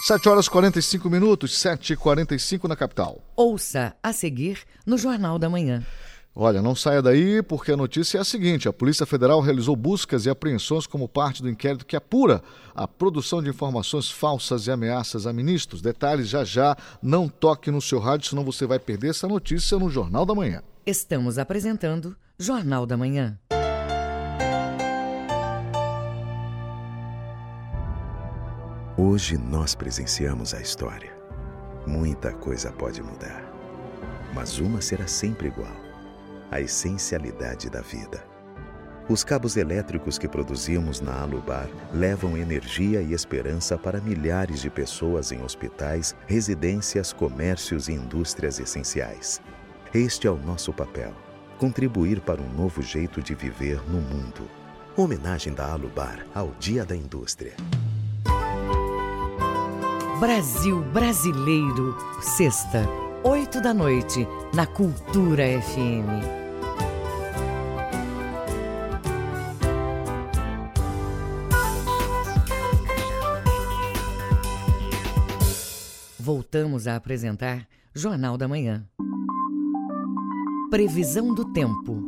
7 horas 45 minutos, 7 e 45 na capital. Ouça a seguir no Jornal da Manhã. Olha, não saia daí porque a notícia é a seguinte: a Polícia Federal realizou buscas e apreensões como parte do inquérito que apura a produção de informações falsas e ameaças a ministros. Detalhes já já, não toque no seu rádio, senão você vai perder essa notícia no Jornal da Manhã. Estamos apresentando Jornal da Manhã. Hoje nós presenciamos a história. Muita coisa pode mudar, mas uma será sempre igual: a essencialidade da vida. Os cabos elétricos que produzimos na Alubar levam energia e esperança para milhares de pessoas em hospitais, residências, comércios e indústrias essenciais. Este é o nosso papel: contribuir para um novo jeito de viver no mundo. Homenagem da Alubar ao Dia da Indústria. Brasil Brasileiro, sexta, oito da noite, na Cultura FM. Voltamos a apresentar Jornal da Manhã. Previsão do tempo.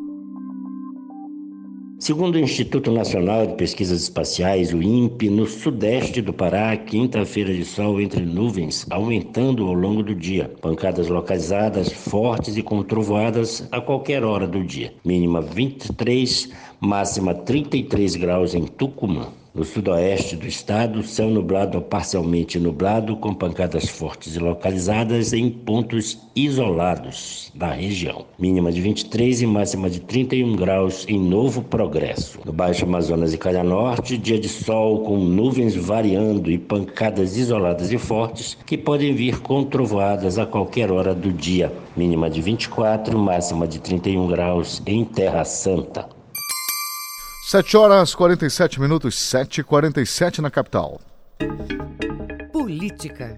Segundo o Instituto Nacional de Pesquisas Espaciais, o INPE, no sudeste do Pará, quinta-feira de sol entre nuvens, aumentando ao longo do dia. Pancadas localizadas fortes e com trovoadas a qualquer hora do dia. Mínima 23, máxima 33 graus em Tucumã. No sudoeste do estado, céu nublado ou parcialmente nublado, com pancadas fortes e localizadas em pontos isolados da região. Mínima de 23 e máxima de 31 graus em Novo Progresso. No Baixo Amazonas e Calha Norte, dia de sol com nuvens variando e pancadas isoladas e fortes que podem vir com trovoadas a qualquer hora do dia. Mínima de 24, máxima de 31 graus em Terra Santa. 7 horas 47 minutos, 7 e 47 na capital. Política.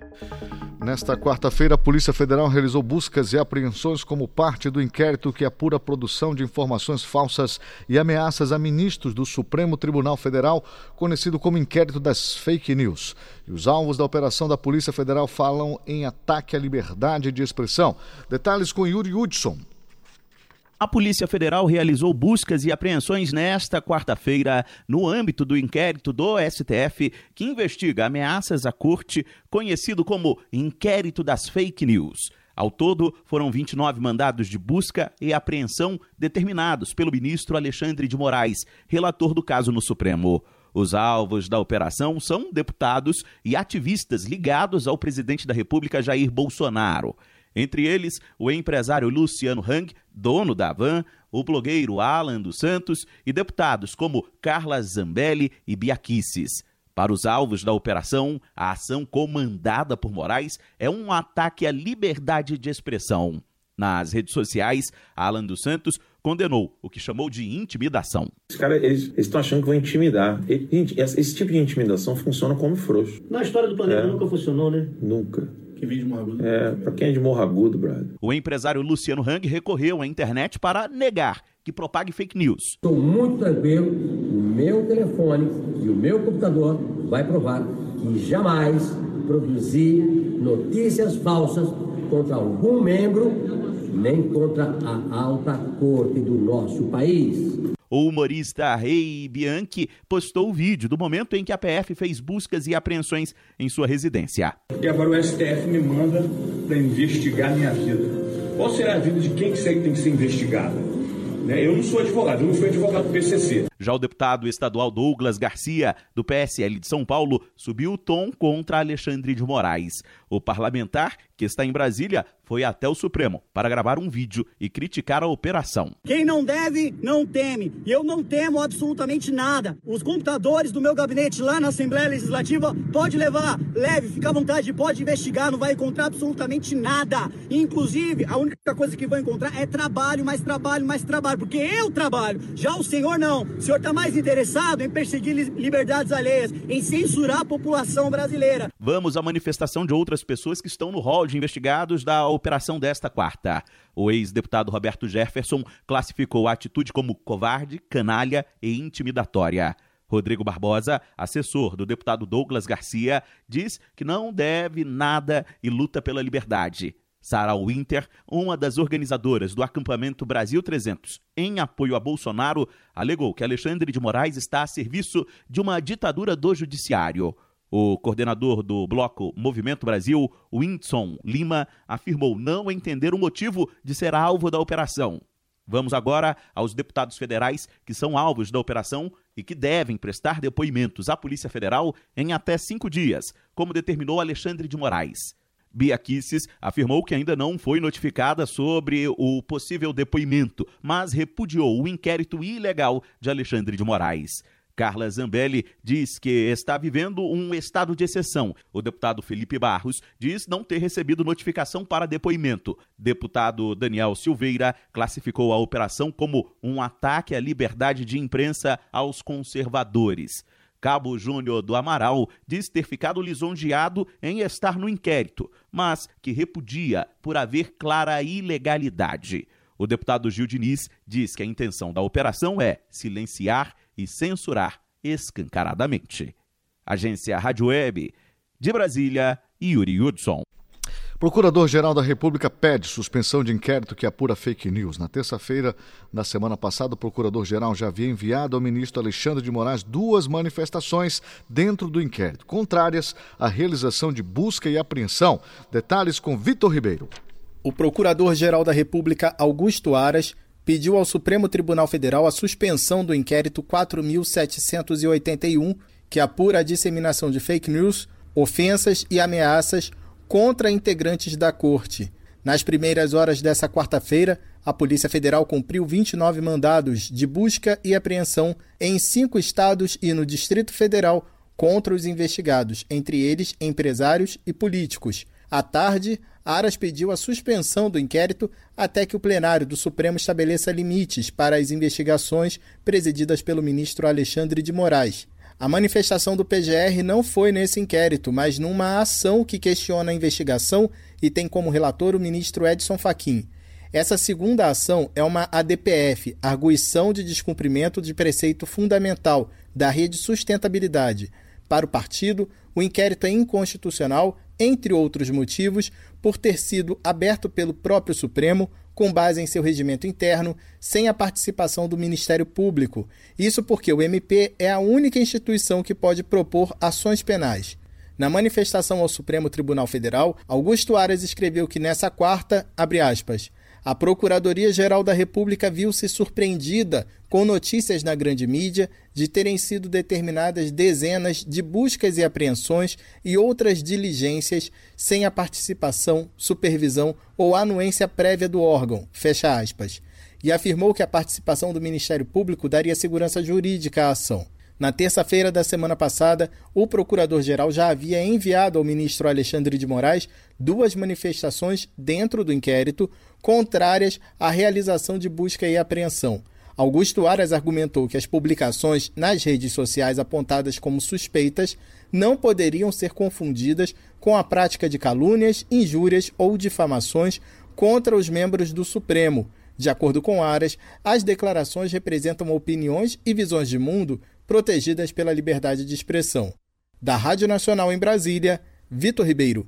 Nesta quarta-feira, a Polícia Federal realizou buscas e apreensões como parte do inquérito que apura a produção de informações falsas e ameaças a ministros do Supremo Tribunal Federal, conhecido como inquérito das fake news. E os alvos da operação da Polícia Federal falam em ataque à liberdade de expressão. Detalhes com Yuri Hudson. A Polícia Federal realizou buscas e apreensões nesta quarta-feira no âmbito do inquérito do STF que investiga ameaças à corte, conhecido como Inquérito das Fake News. Ao todo, foram 29 mandados de busca e apreensão determinados pelo ministro Alexandre de Moraes, relator do caso no Supremo. Os alvos da operação são deputados e ativistas ligados ao presidente da República Jair Bolsonaro. Entre eles, o empresário Luciano Hang, dono da Van, o blogueiro Alan dos Santos e deputados como Carla Zambelli e Biaquices. Para os alvos da operação, a ação comandada por Moraes é um ataque à liberdade de expressão. Nas redes sociais, Alan dos Santos condenou o que chamou de intimidação. Os caras estão achando que vão intimidar. Gente, esse tipo de intimidação funciona como frouxo. Na história do planeta é. nunca funcionou, né? Nunca. Quem vem de Morro Agudo? É, pra quem é de Morro Agudo, brother. O empresário Luciano Hang recorreu à internet para negar que propague fake news. Estou muito tranquilo, o meu telefone e o meu computador vai provar que jamais produzi notícias falsas contra algum membro, nem contra a alta corte do nosso país. O humorista Rei Bianchi postou o vídeo do momento em que a PF fez buscas e apreensões em sua residência. E agora o STF me manda para investigar minha vida. Qual será a vida de quem que tem que ser investigada? Né? Eu não sou advogado, eu não fui advogado do PCC. Já o deputado estadual Douglas Garcia, do PSL de São Paulo, subiu o tom contra Alexandre de Moraes. O parlamentar, que está em Brasília, foi até o Supremo para gravar um vídeo e criticar a operação. Quem não deve, não teme. E eu não temo absolutamente nada. Os computadores do meu gabinete lá na Assembleia Legislativa pode levar, leve, fica à vontade, pode investigar, não vai encontrar absolutamente nada. Inclusive, a única coisa que vai encontrar é trabalho, mais trabalho, mais trabalho, porque eu trabalho. Já o senhor não. O senhor está mais interessado em perseguir liberdades alheias, em censurar a população brasileira. Vamos à manifestação de outras pessoas que estão no rol de investigados da operação desta quarta. O ex-deputado Roberto Jefferson classificou a atitude como covarde, canalha e intimidatória. Rodrigo Barbosa, assessor do deputado Douglas Garcia, diz que não deve nada e luta pela liberdade. Sarah Winter, uma das organizadoras do acampamento Brasil 300 em apoio a Bolsonaro, alegou que Alexandre de Moraes está a serviço de uma ditadura do judiciário. O coordenador do bloco Movimento Brasil, Winson Lima, afirmou não entender o motivo de ser alvo da operação. Vamos agora aos deputados federais que são alvos da operação e que devem prestar depoimentos à Polícia Federal em até cinco dias, como determinou Alexandre de Moraes. Bia afirmou que ainda não foi notificada sobre o possível depoimento, mas repudiou o inquérito ilegal de Alexandre de Moraes. Carla Zambelli diz que está vivendo um estado de exceção. O deputado Felipe Barros diz não ter recebido notificação para depoimento. Deputado Daniel Silveira classificou a operação como um ataque à liberdade de imprensa aos conservadores. Cabo Júnior do Amaral diz ter ficado lisonjeado em estar no inquérito, mas que repudia por haver clara ilegalidade. O deputado Gil Diniz diz que a intenção da operação é silenciar e censurar escancaradamente. Agência Rádio Web, de Brasília, Yuri Hudson. Procurador-Geral da República pede suspensão de inquérito que apura fake news. Na terça-feira da semana passada, o Procurador-Geral já havia enviado ao ministro Alexandre de Moraes duas manifestações dentro do inquérito, contrárias à realização de busca e apreensão. Detalhes com Vitor Ribeiro. O Procurador-Geral da República, Augusto Aras, pediu ao Supremo Tribunal Federal a suspensão do inquérito 4781, que apura a disseminação de fake news, ofensas e ameaças contra integrantes da corte. Nas primeiras horas dessa quarta-feira, a Polícia Federal cumpriu 29 mandados de busca e apreensão em cinco estados e no Distrito Federal contra os investigados, entre eles empresários e políticos. À tarde, Aras pediu a suspensão do inquérito até que o plenário do Supremo estabeleça limites para as investigações presididas pelo ministro Alexandre de Moraes. A manifestação do PGR não foi nesse inquérito, mas numa ação que questiona a investigação e tem como relator o ministro Edson Fachin. Essa segunda ação é uma ADPF, Arguição de Descumprimento de Preceito Fundamental da Rede Sustentabilidade. Para o partido, o inquérito é inconstitucional, entre outros motivos, por ter sido aberto pelo próprio Supremo com base em seu regimento interno, sem a participação do Ministério Público. Isso porque o MP é a única instituição que pode propor ações penais. Na manifestação ao Supremo Tribunal Federal, Augusto Aras escreveu que nessa quarta, abre aspas, a Procuradoria-Geral da República viu-se surpreendida com notícias na grande mídia de terem sido determinadas dezenas de buscas e apreensões e outras diligências sem a participação, supervisão ou anuência prévia do órgão. Fecha aspas. E afirmou que a participação do Ministério Público daria segurança jurídica à ação. Na terça-feira da semana passada, o procurador-geral já havia enviado ao ministro Alexandre de Moraes duas manifestações dentro do inquérito contrárias à realização de busca e apreensão. Augusto Aras argumentou que as publicações nas redes sociais apontadas como suspeitas não poderiam ser confundidas com a prática de calúnias, injúrias ou difamações contra os membros do Supremo. De acordo com Aras, as declarações representam opiniões e visões de mundo protegidas pela liberdade de expressão. Da Rádio Nacional em Brasília, Vitor Ribeiro.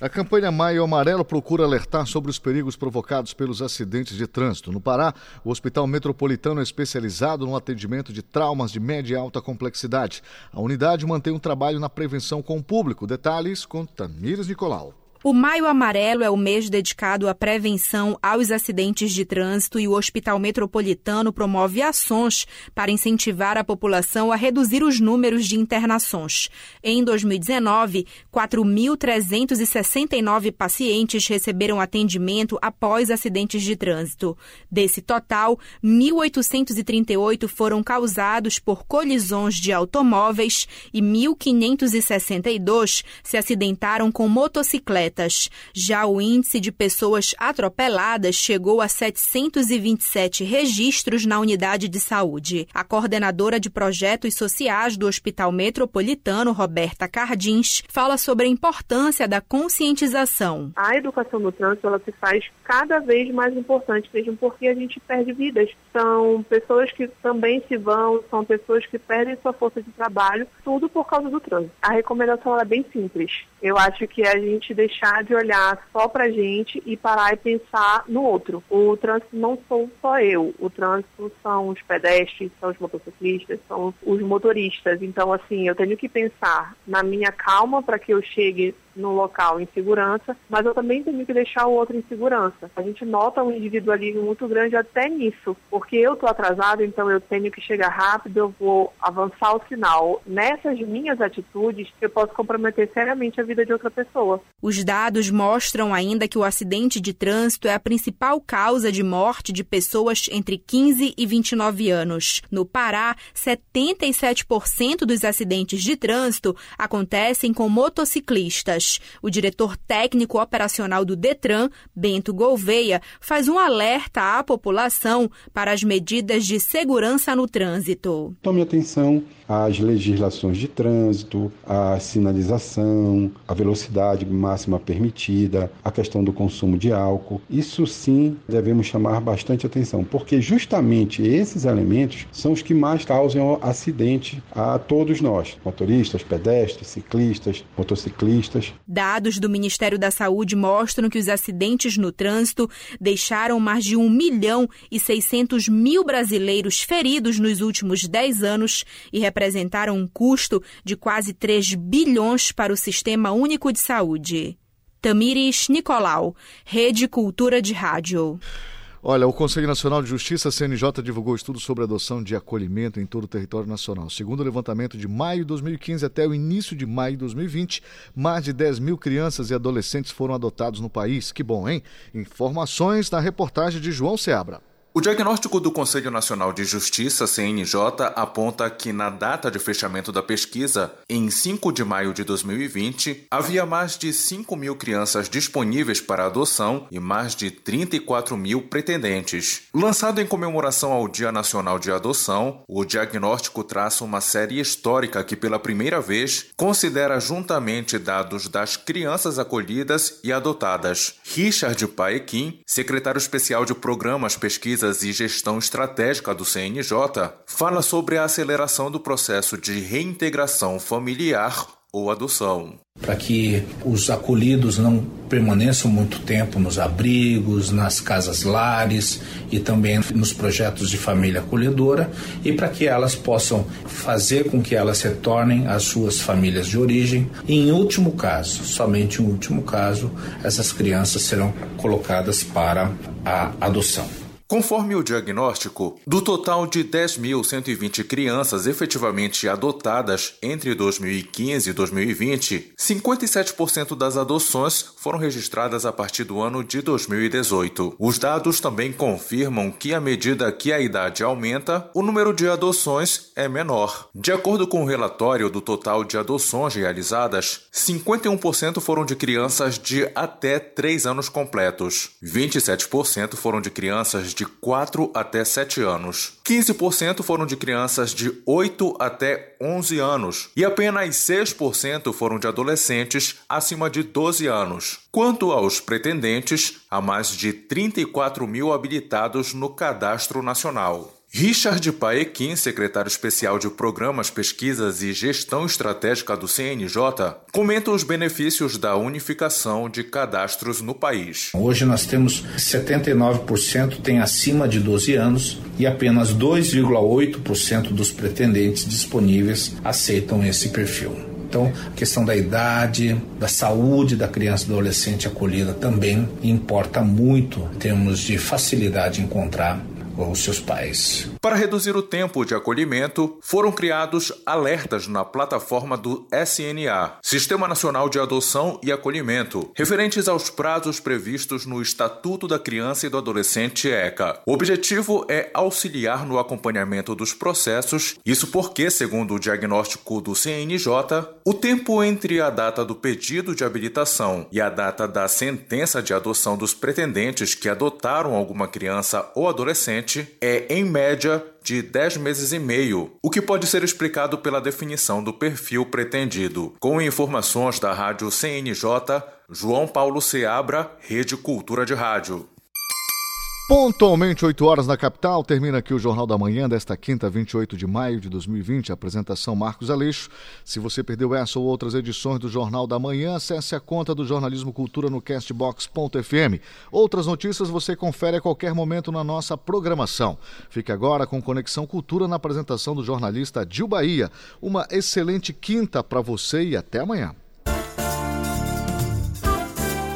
A campanha Maio Amarelo procura alertar sobre os perigos provocados pelos acidentes de trânsito. No Pará, o Hospital Metropolitano é especializado no atendimento de traumas de média e alta complexidade. A unidade mantém um trabalho na prevenção com o público. Detalhes com Tamires Nicolau. O Maio Amarelo é o mês dedicado à prevenção aos acidentes de trânsito e o Hospital Metropolitano promove ações para incentivar a população a reduzir os números de internações. Em 2019, 4.369 pacientes receberam atendimento após acidentes de trânsito. Desse total, 1.838 foram causados por colisões de automóveis e 1.562 se acidentaram com motocicletas Já o índice de pessoas atropeladas chegou a 727 registros na unidade de saúde. A coordenadora de projetos sociais do Hospital Metropolitano, Roberta Cardins, fala sobre a importância da conscientização. A educação no trânsito ela se faz cada vez mais importante, mesmo porque a gente perde vidas. São pessoas que também se vão, são pessoas que perdem sua força de trabalho, tudo por causa do trânsito. A recomendação é bem simples. Eu acho que a gente deixar de olhar só para a gente e parar e pensar no outro. O trânsito não sou só eu, o trânsito são os pedestres, são os motociclistas, são os motoristas. Então, assim, eu tenho que pensar na minha calma para que eu chegue no local em segurança, mas eu também tenho que deixar o outro em segurança. A gente nota um individualismo muito grande até nisso, porque eu estou atrasado, então eu tenho que chegar rápido, eu vou avançar o sinal. Nessas minhas atitudes, eu posso comprometer seriamente a vida de outra pessoa. Os dados mostram ainda que o acidente de trânsito é a principal causa de morte de pessoas entre 15 e 29 anos. No Pará, 77% dos acidentes de trânsito acontecem com motociclistas. O diretor técnico operacional do Detran, Bento Gouveia, faz um alerta à população para as medidas de segurança no trânsito. Tome atenção às legislações de trânsito, à sinalização, a velocidade máxima permitida, a questão do consumo de álcool. Isso sim devemos chamar bastante atenção, porque justamente esses elementos são os que mais causam acidente a todos nós, motoristas, pedestres, ciclistas, motociclistas. Dados do Ministério da Saúde mostram que os acidentes no trânsito deixaram mais de 1 milhão e 600 mil brasileiros feridos nos últimos 10 anos e representaram um custo de quase 3 bilhões para o Sistema Único de Saúde. Tamires Nicolau, Rede Cultura de Rádio. Olha, o Conselho Nacional de Justiça, CNJ, divulgou estudo sobre adoção de acolhimento em todo o território nacional. Segundo o levantamento de maio de 2015 até o início de maio de 2020, mais de 10 mil crianças e adolescentes foram adotados no país. Que bom, hein? Informações na reportagem de João Seabra. O diagnóstico do Conselho Nacional de Justiça, CNJ, aponta que na data de fechamento da pesquisa, em 5 de maio de 2020, havia mais de 5 mil crianças disponíveis para adoção e mais de 34 mil pretendentes. Lançado em comemoração ao Dia Nacional de Adoção, o diagnóstico traça uma série histórica que, pela primeira vez, considera juntamente dados das crianças acolhidas e adotadas. Richard Paequim, secretário especial de Programas, Pesquisas Pesquisas e Gestão Estratégica do CNJ, fala sobre a aceleração do processo de reintegração familiar ou adoção. Para que os acolhidos não permaneçam muito tempo nos abrigos, nas casas lares e também nos projetos de família acolhedora e para que elas possam fazer com que elas retornem às suas famílias de origem. E, em último caso, somente em último caso, essas crianças serão colocadas para a adoção. Conforme o diagnóstico, do total de 10.120 crianças efetivamente adotadas entre 2015 e 2020, 57% das adoções foram registradas a partir do ano de 2018. Os dados também confirmam que, à medida que a idade aumenta, o número de adoções é menor. De acordo com o relatório do total de adoções realizadas, 51% foram de crianças de até 3 anos completos, 27% foram de crianças de 4 até 7 anos, 15% foram de crianças de 8 até 11 anos e apenas 6% foram de adolescentes acima de 12 anos. Quanto aos pretendentes, há mais de 34 mil habilitados no Cadastro Nacional. Richard Paequim, secretário especial de Programas, Pesquisas e Gestão Estratégica do CNJ, comenta os benefícios da unificação de cadastros no país. Hoje nós temos 79% tem acima de 12 anos e apenas 2,8% dos pretendentes disponíveis aceitam esse perfil. Então, a questão da idade, da saúde da criança e do adolescente acolhida também importa muito em termos de facilidade em encontrar os seus pais. Para reduzir o tempo de acolhimento, foram criados alertas na plataforma do SNA, Sistema Nacional de Adoção e Acolhimento, referentes aos prazos previstos no Estatuto da Criança e do Adolescente ECA. O objetivo é auxiliar no acompanhamento dos processos, isso porque, segundo o diagnóstico do CNJ, o tempo entre a data do pedido de habilitação e a data da sentença de adoção dos pretendentes que adotaram alguma criança ou adolescente é, em de 10 meses e meio, o que pode ser explicado pela definição do perfil pretendido. Com informações da Rádio CNJ, João Paulo Seabra, Rede Cultura de Rádio. Pontualmente 8 horas na capital, termina aqui o Jornal da Manhã desta quinta, 28 de maio de 2020. Apresentação Marcos Aleixo. Se você perdeu essa ou outras edições do Jornal da Manhã, acesse a conta do Jornalismo Cultura no castbox.fm. Outras notícias você confere a qualquer momento na nossa programação. Fique agora com Conexão Cultura na apresentação do jornalista Dil Bahia. Uma excelente quinta para você e até amanhã.